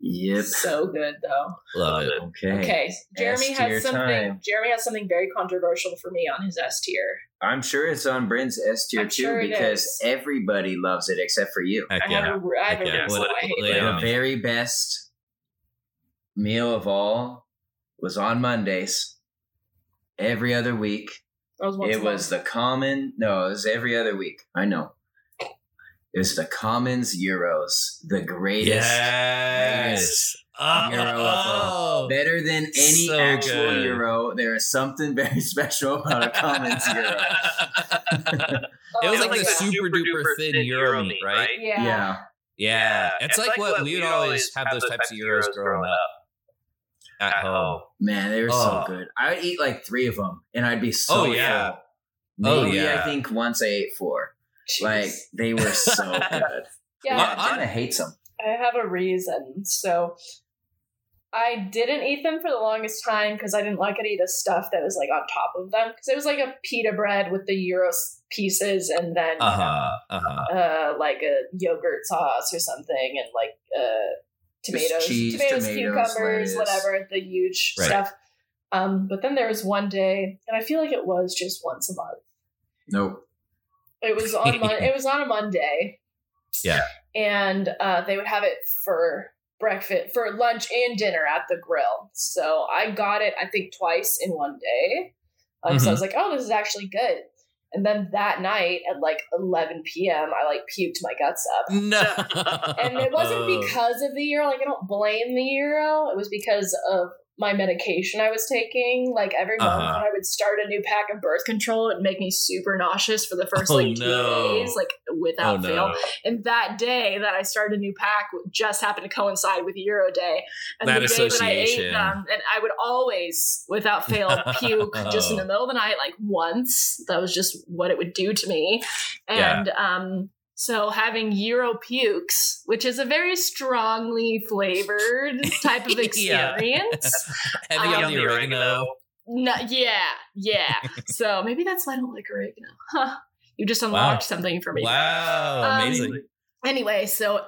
Yep. So good though. Love it. Okay. Okay, Jeremy S tier has something. time. Jeremy has something very controversial for me on his S tier. I'm sure it's on Bryn's S tier too sure because is. everybody loves it except for you. Heck I yeah. have a, I have Heck a yeah. reason What- I hate lay it. it on the very best meal of all was on Mondays. Every other week. Was It was the common. No, it was every other week. I know. It was the Commons Gyros, the greatest, Yes. Oh, Gyro of all. better than any So actual good. Gyro. There is something very special about a Commons Gyro. Oh, It was like my the God. super duper thin Gyro meat, right? Yeah. Yeah, Yeah. It's like what we would always have those types of Gyros growing up at home. man, they were Oh. so good. I would eat like three of them, and I'd be oh, so Oh, yeah. full. Oh, Maybe yeah. I think once I ate four. Jeez. Like they were so good. yeah, yeah, Jenna hates them. I have a reason. So I didn't eat them for the longest time because I didn't like any of the stuff that was like on top of them. Because it was like a pita bread with the gyros pieces and then Uh huh. Uh huh. uh, like a yogurt sauce or something and like uh, tomatoes, cheese, tomatoes, tomatoes, cucumbers, lettuce. whatever, the huge Right. stuff. Um, but then there was one day, and I feel like it was just once a month. Nope. It was on Mon- it was on a Monday. Yeah. And uh, they would have it for breakfast, for lunch and dinner at the grill. So I got it, I think, twice in one day. Um, So I Mhm. was like, oh, this is actually good. And then that night at like 11 p.m., I like puked my guts up. No. And it wasn't because of the gyro. Like I don't blame the gyro. It was because of my medication I was taking. Like every month Uh-huh. I would start a new pack of birth control, it'd make me super nauseous for the first Oh, like two no. days, like Oh without fail. no. And that day that I started a new pack just happened to coincide with Gyro Day. And That the day that I ate them, and I would always, without fail, puke just in the middle of the night, like once. That was just what it would do to me. Yeah. And um, so having Gyro pukes, which is a very strongly flavored type of Yeah. experience. Heavy Um, on the oregano. No, yeah, yeah. so maybe that's why I don't like oregano. Huh. You just unlocked Wow. something for me. Wow. Um, Amazing. Anyway, so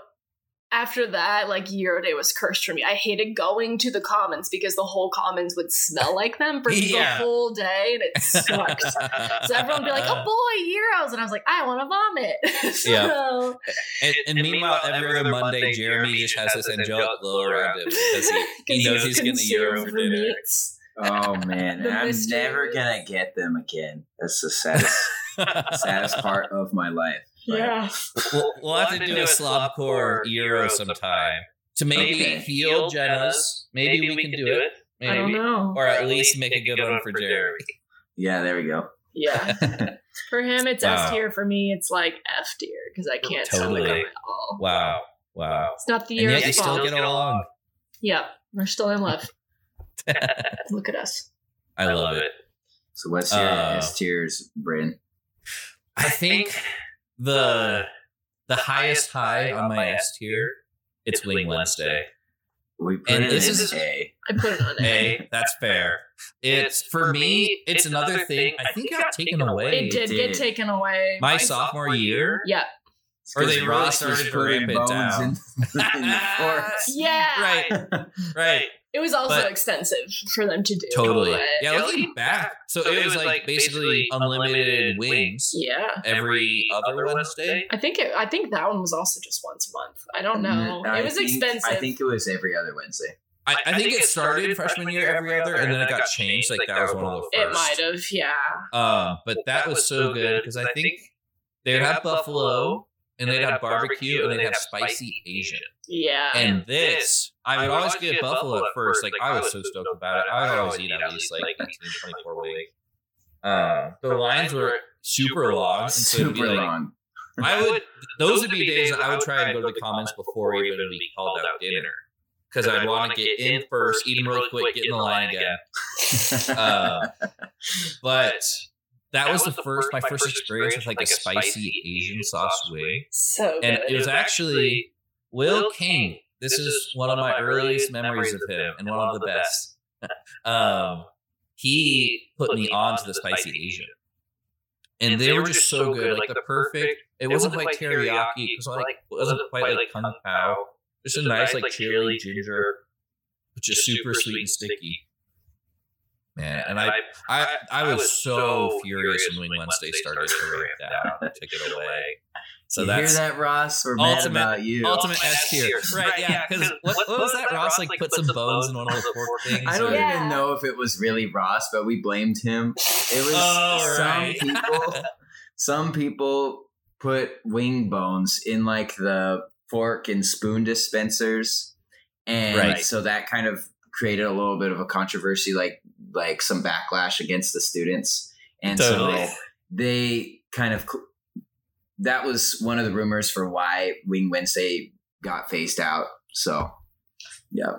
after that, like Gyro Day was cursed for me. I hated going to the commons because the whole commons would smell like them for Yeah. the whole day, and it sucked. so everyone would be like, "Oh boy, Gyros," and I was like, "I want to vomit." so, Yeah. And, and meanwhile, every other Monday, Jeremy just has this angelic glow around him because he, he knows he's getting the gyro for dinner. meats. Oh man, The I'm mystery. never gonna get them again. That's the saddest, saddest part of my life. Yeah, we'll, we'll have to do a slobcore gyro sometime to maybe Okay. heal Jenna's. Maybe, we can do it. I don't know. Or at least make a good one for Jeremy. Yeah, there we go. Yeah, for him it's S tier. For me, it's like F tier because I can't Totally. stomach them at all. Wow. Wow. It's not the And yet Gyro's you still get along. Yep, we're still in love. Look at us. I love it. So what's your Uh, S tiers, Bryn? I think the the highest high on my S tier, it's Wing Wednesday. We put and it this is- A. I put it on A. Hey, that's fair. It's for me. It's another thing. I think I got taken away. It did did. get taken away. My sophomore year. yeah. Or they Because really Ross started was to ramp it bones down. In, in the. Yeah. Right. Right. It was also But- expensive for them to do. Totally. but- Yeah, looking back, so it was like basically unlimited wings Yeah. every other Wednesday. I think it, I think that one was also just once a month. I don't know. I it was think- expensive. I think it was every other Wednesday. I, I think it started freshman year every other, and then it got changed. Like that was one of the first. it might have. Yeah. Um, but that was so good because I think they'd have buffalo and they'd have barbecue and they'd have spicy Asian. Yeah. And this, I would always get buffalo at first. Like I was so stoked about it. I would always eat at least like 18, 24 wings. Uh, the lines were super long, and so it'd be Super like long. I would. Those would be days that I would try and go to the comments before even we called out dinner, because I'd want to get in first, eat them real quick, get in the line again. Uh, but that was the first, my first experience with like a spicy Asian sauce wing, So and good. it was actually Will King. This is one of my earliest memories of him, and one of the best. um, he put me on to the spicy Asian. And they were just so good, like the perfect. It wasn't quite teriyaki. It was like it wasn't quite like kung pao. Just a nice like chili ginger, but just super sweet and sticky. Man, and I, I, I was so furious when Wing Wednesday started to ramp down, took it away. So you that's hear that, Ross? We're mad ultimate- about you. ultimate S tier, right? Yeah, because what, what was that? Ross like put some bones in one of the pork things. I don't or- Yeah. even know if it was really Ross, but we blamed him. It was Oh, some right. people. Some people put wing bones in like the fork and spoon dispensers, and Right. so that kind of created a little bit of a controversy, like like some backlash against the students, and Totally. so they kind of that was one of the rumors for why Wing Wednesday got phased out. So, yeah.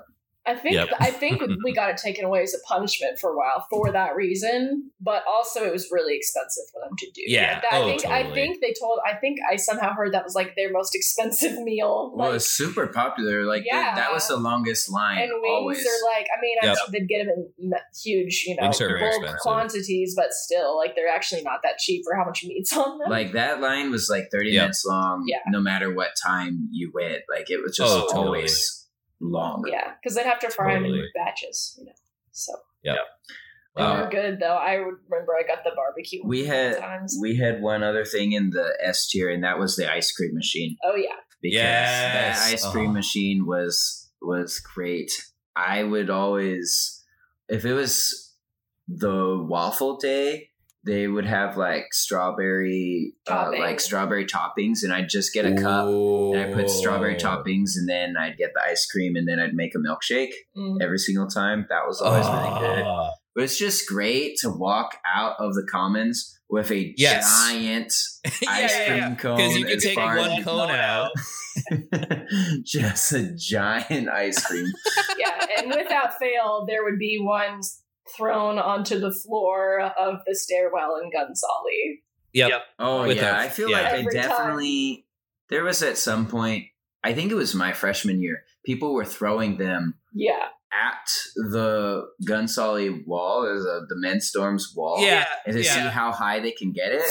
I think Yep. I think we got it taken away as a punishment for a while for that reason, but also it was really expensive for them to do. Yeah. Like that, I Oh, think I think they told I think I somehow heard that was like their most expensive meal. Well, Like, it's super popular. Like th- Yeah. that was the longest line. and wings always. are like I mean I'm Yep. sure they'd get them in huge you know Wings are very bulk quantities, but still like they're actually not that cheap for how much meat's on them. like that line was like 30 Yep. minutes long Yeah. no matter what time you went like it was just Oh, totally. Always long yeah, because they'd have to fry them in batches, you know. So yeah. they Wow. were good though. I would remember I got the barbecue. we had times. we had one other thing in the s tier and that was the ice cream machine Oh yeah. because Yes. that ice uh-huh. cream Oh. machine was was great i would always if it was the waffle day they would have like strawberry uh, like strawberry toppings and i'd just get a cup and i put strawberry toppings and then i'd get the ice cream and then i'd make a milkshake Mm. every single time that was always really good Ah. but it's just great to walk out of the commons with a Yes. giant ice yeah, cream yeah. cone Because you can take one cone out. just a giant ice cream. yeah, and without fail, there would be one thrown onto the floor of the stairwell in Gunsolley. Yep. Oh With yeah, a- I feel yeah. like I Every time. definitely there was at some point. I think it was my freshman year. People were throwing them Yeah, at the Gunsolley wall, as a the men's storms wall, Yeah. and to yeah. see how high they can get it.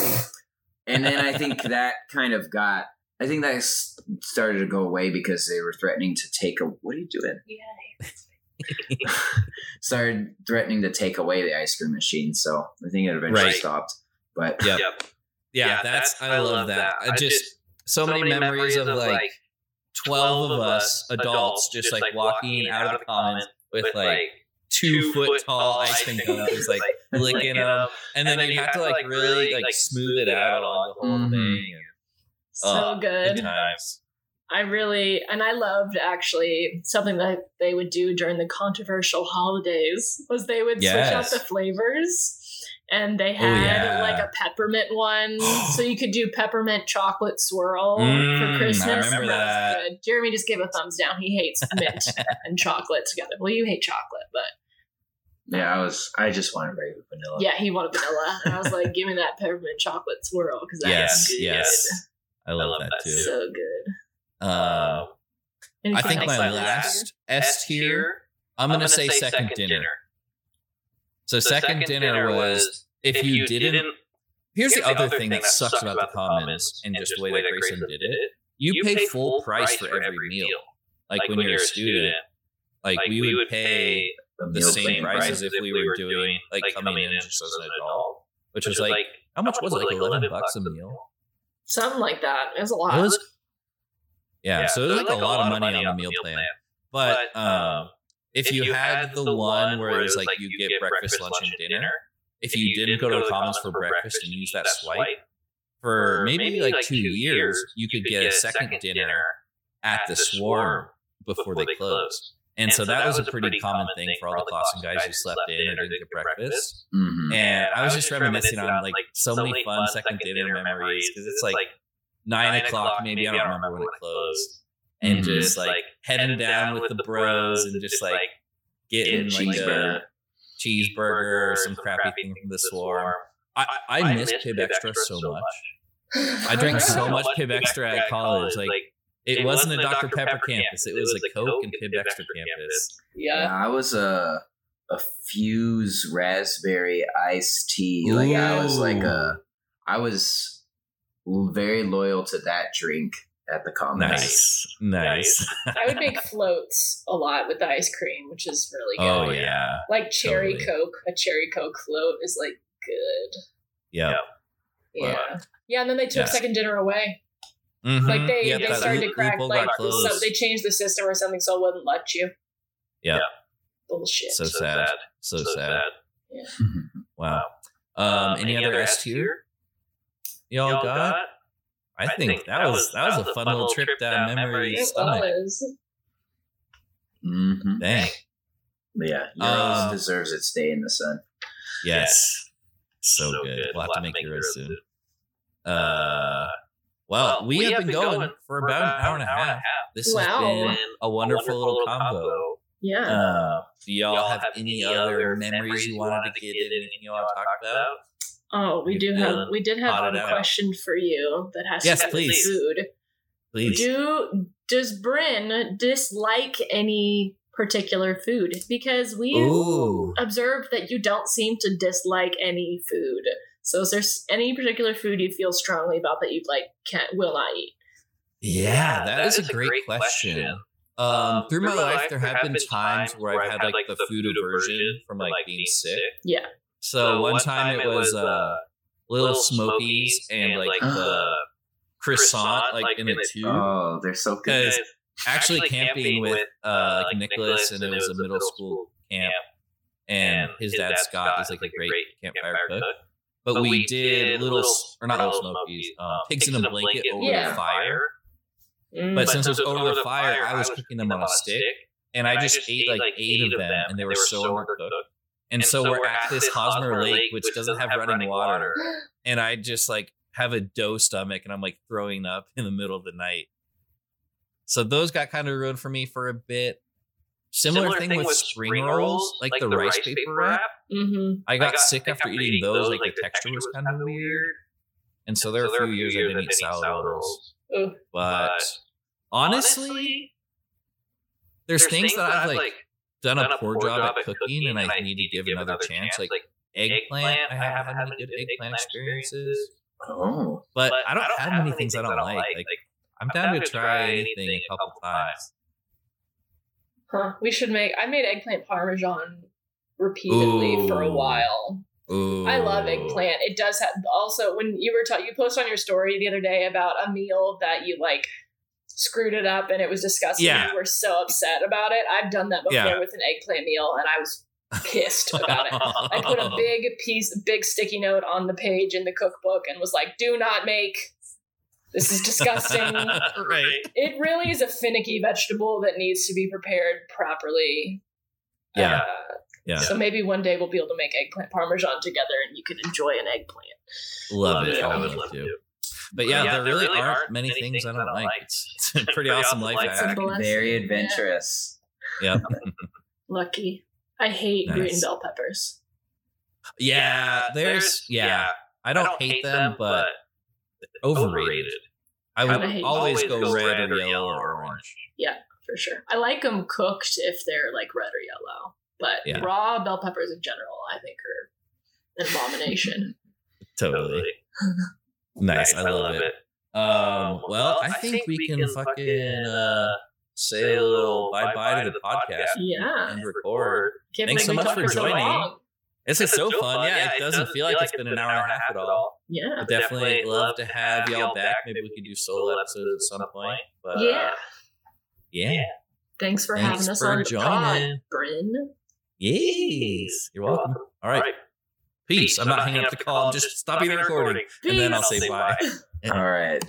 And then I think that kind of got. I think that started to go away because they were threatening to take a. What are you doing? yeah. Started threatening to take away the ice cream machine. So I think it eventually Right. stopped. But Yep. Yep. Yeah, that's I love that. I just so many memories of like twelve of us adults just like walking out of the commons with like two foot tall ice cream cones, like licking them, and then you have to like really like smooth it out along the whole Mhm. thing. and So Oh, good. Good times. I really, and I loved actually something that they would do during the controversial holidays was they would switch out the flavors. And they Oh, had yeah. like a peppermint one, so you could do peppermint chocolate swirl Mm, for I Christmas. remember was that. good. Jeremy just gave a thumbs down. He hates mint and chocolate together. Well, you hate chocolate, but yeah, I was. I just wanted regular vanilla. yeah, he wanted vanilla, and I was like, "Give me that peppermint chocolate swirl because that's Yes, good. yes. I love, love that, that too. too. so good." Uh, I think my last S tier. I'm gonna say second dinner. So So second dinner was if you didn't. Here's the other thing that sucks about the commons and just the way that Grayson did it. You pay full price for every meal. Like when you're a student, like we would pay the same price as if we were doing like coming in just as an adult, which was like how much was it? Like eleven bucks a meal. Something like that. It was a lot. It was, yeah, so it was like a lot of money on the meal plan. But um, if you had the one where it was like you get breakfast, lunch, and dinner, if you didn't go to the Commons for breakfast and use that swipe for maybe like two years, you could get a second dinner at the Swarm before they closed. And so that was a pretty common thing for all the Clausen guys who slept in or didn't get breakfast. And I was just reminiscing on like so many fun second dinner memories because it's like nine, o'clock, maybe. I don't remember when it closed. And Mhm. just like heading down with the bros and just like getting Getting like a cheeseburger. cheeseburger or some crappy thing from the swarm. I, I, miss Pibb Xtra so much. I drank so much Pibb Xtra at college. Like it, wasn't a Dr. Pepper campus. It was a Coke and Pibb Xtra campus. Yeah, yeah. I was a a Fuze raspberry iced tea. Like I was like a, I was very loyal to that drink at the common. Nice, nice. I would make floats a lot with the ice cream, which is really good. Oh yeah, Like cherry Totally. coke. A cherry coke float is like good. yeah. Yeah. Yeah, and then they took Yeah. second dinner away. Mhm. Like they, Yeah, they started to crack like so they changed the system or something so it wouldn't let you. Yeah. Bullshit. So sad. So, sad. Mhm. Wow. Um, any, other S tier y'all got? I think that was that was a fun little trip down memory it stomach. was. Mhm. Dang. Yeah, Gyros Um, deserves its day in the sun. Yes. So, good. We'll have to make Gyros soon. Uh, well, we, have been going, for about an hour and a half. This Wow. has been a wonderful, little combo. Yeah. Uh, do y'all, have, any other memories you wanted to get in? Anything you want to talk about? Oh, we you do can have we did have a it one out. question for you that has Yes, to do with please. food. Please. Do does Bryn dislike any particular food? Because we Ooh. observed that you don't seem to dislike any food. So is there any particular food you feel strongly about that you like can't will not eat? Yeah, that is, a great, question. Um, through my life, there have been times where I've had like the food aversion from like being sick. Yeah. So one time it was uh, Little Smokies and like the croissant like in a tube. Oh, they're so good. Because actually camping with uh, like Nicholas and it was a middle school camp, and his dad Scott is like a great campfire cook. But we did little, s- or not little Smokies, um, pigs in a blanket over Yeah. the fire. Mm. But since it was over the fire, I was cooking them on a stick, and I just ate like eight of them, and they were so undercooked. And so we're at this Hosmer Lake, which doesn't have running water, and I just like have a dough stomach, and I'm like throwing up in the middle of the night. So those got kind of ruined for me for a bit. Similar, thing, with spring rolls, like, the, rice paper wrap. Mm-hmm. I got, sick after eating those. Like the texture was kind of weird, and so there were a few years I didn't eat salad rolls. But honestly, there's, things, that I've like done a poor job at cooking, and I need to give another chance. Like eggplant, I haven't had any good eggplant experiences. Oh, But I don't have many things I don't like. Like I'm down to try anything a couple times. Huh. We should make. I made eggplant parmesan repeatedly for a while. Ooh, I love eggplant. It does have also when you were ta- you posted on your story the other day about a meal that you like screwed it up and it was disgusting. Yeah. You were so upset about it. I've done that before Yeah. with an eggplant meal and I was pissed about it. I put a big piece, big sticky note on the page in the cookbook and was like, "Do not make. This is disgusting." right. it really is a finicky vegetable that needs to be prepared properly. Yeah. Uh, Yeah. So maybe one day we'll be able to make eggplant parmesan together, and you can enjoy an eggplant. Love it. Yeah. I would love to. But yeah, there really aren't many things I don't like. It's, it's a pretty awesome life It's a hack. blessing. very Yeah. adventurous. Yep. Lucky. I hate Nice. green bell peppers. Yeah, there's yeah. I don't, hate them, but overrated. I would I hate- always go red or yellow or orange. Yeah, for sure. I like them cooked if they're like red or yellow, but Yeah. raw bell peppers in general, I think, are an abomination. Totally. Nice. I love it. Um, well, I think we can fucking uh, say a little bye bye to the podcast yeah. and record. Can't Thanks so much for talked so joining. long. This is so fun. Yeah, it doesn't feel like it's been an hour and a half at all. Yeah. I definitely love to have y'all back. Maybe we could do solo episodes at some point. But Yeah. yeah. Thanks for Thanks having us for on the pod, joining. Bryn. Yes. You're welcome. All right. Peace. I'm not hanging up the call. I'm just stopping the recording. And then I'll say bye. All right.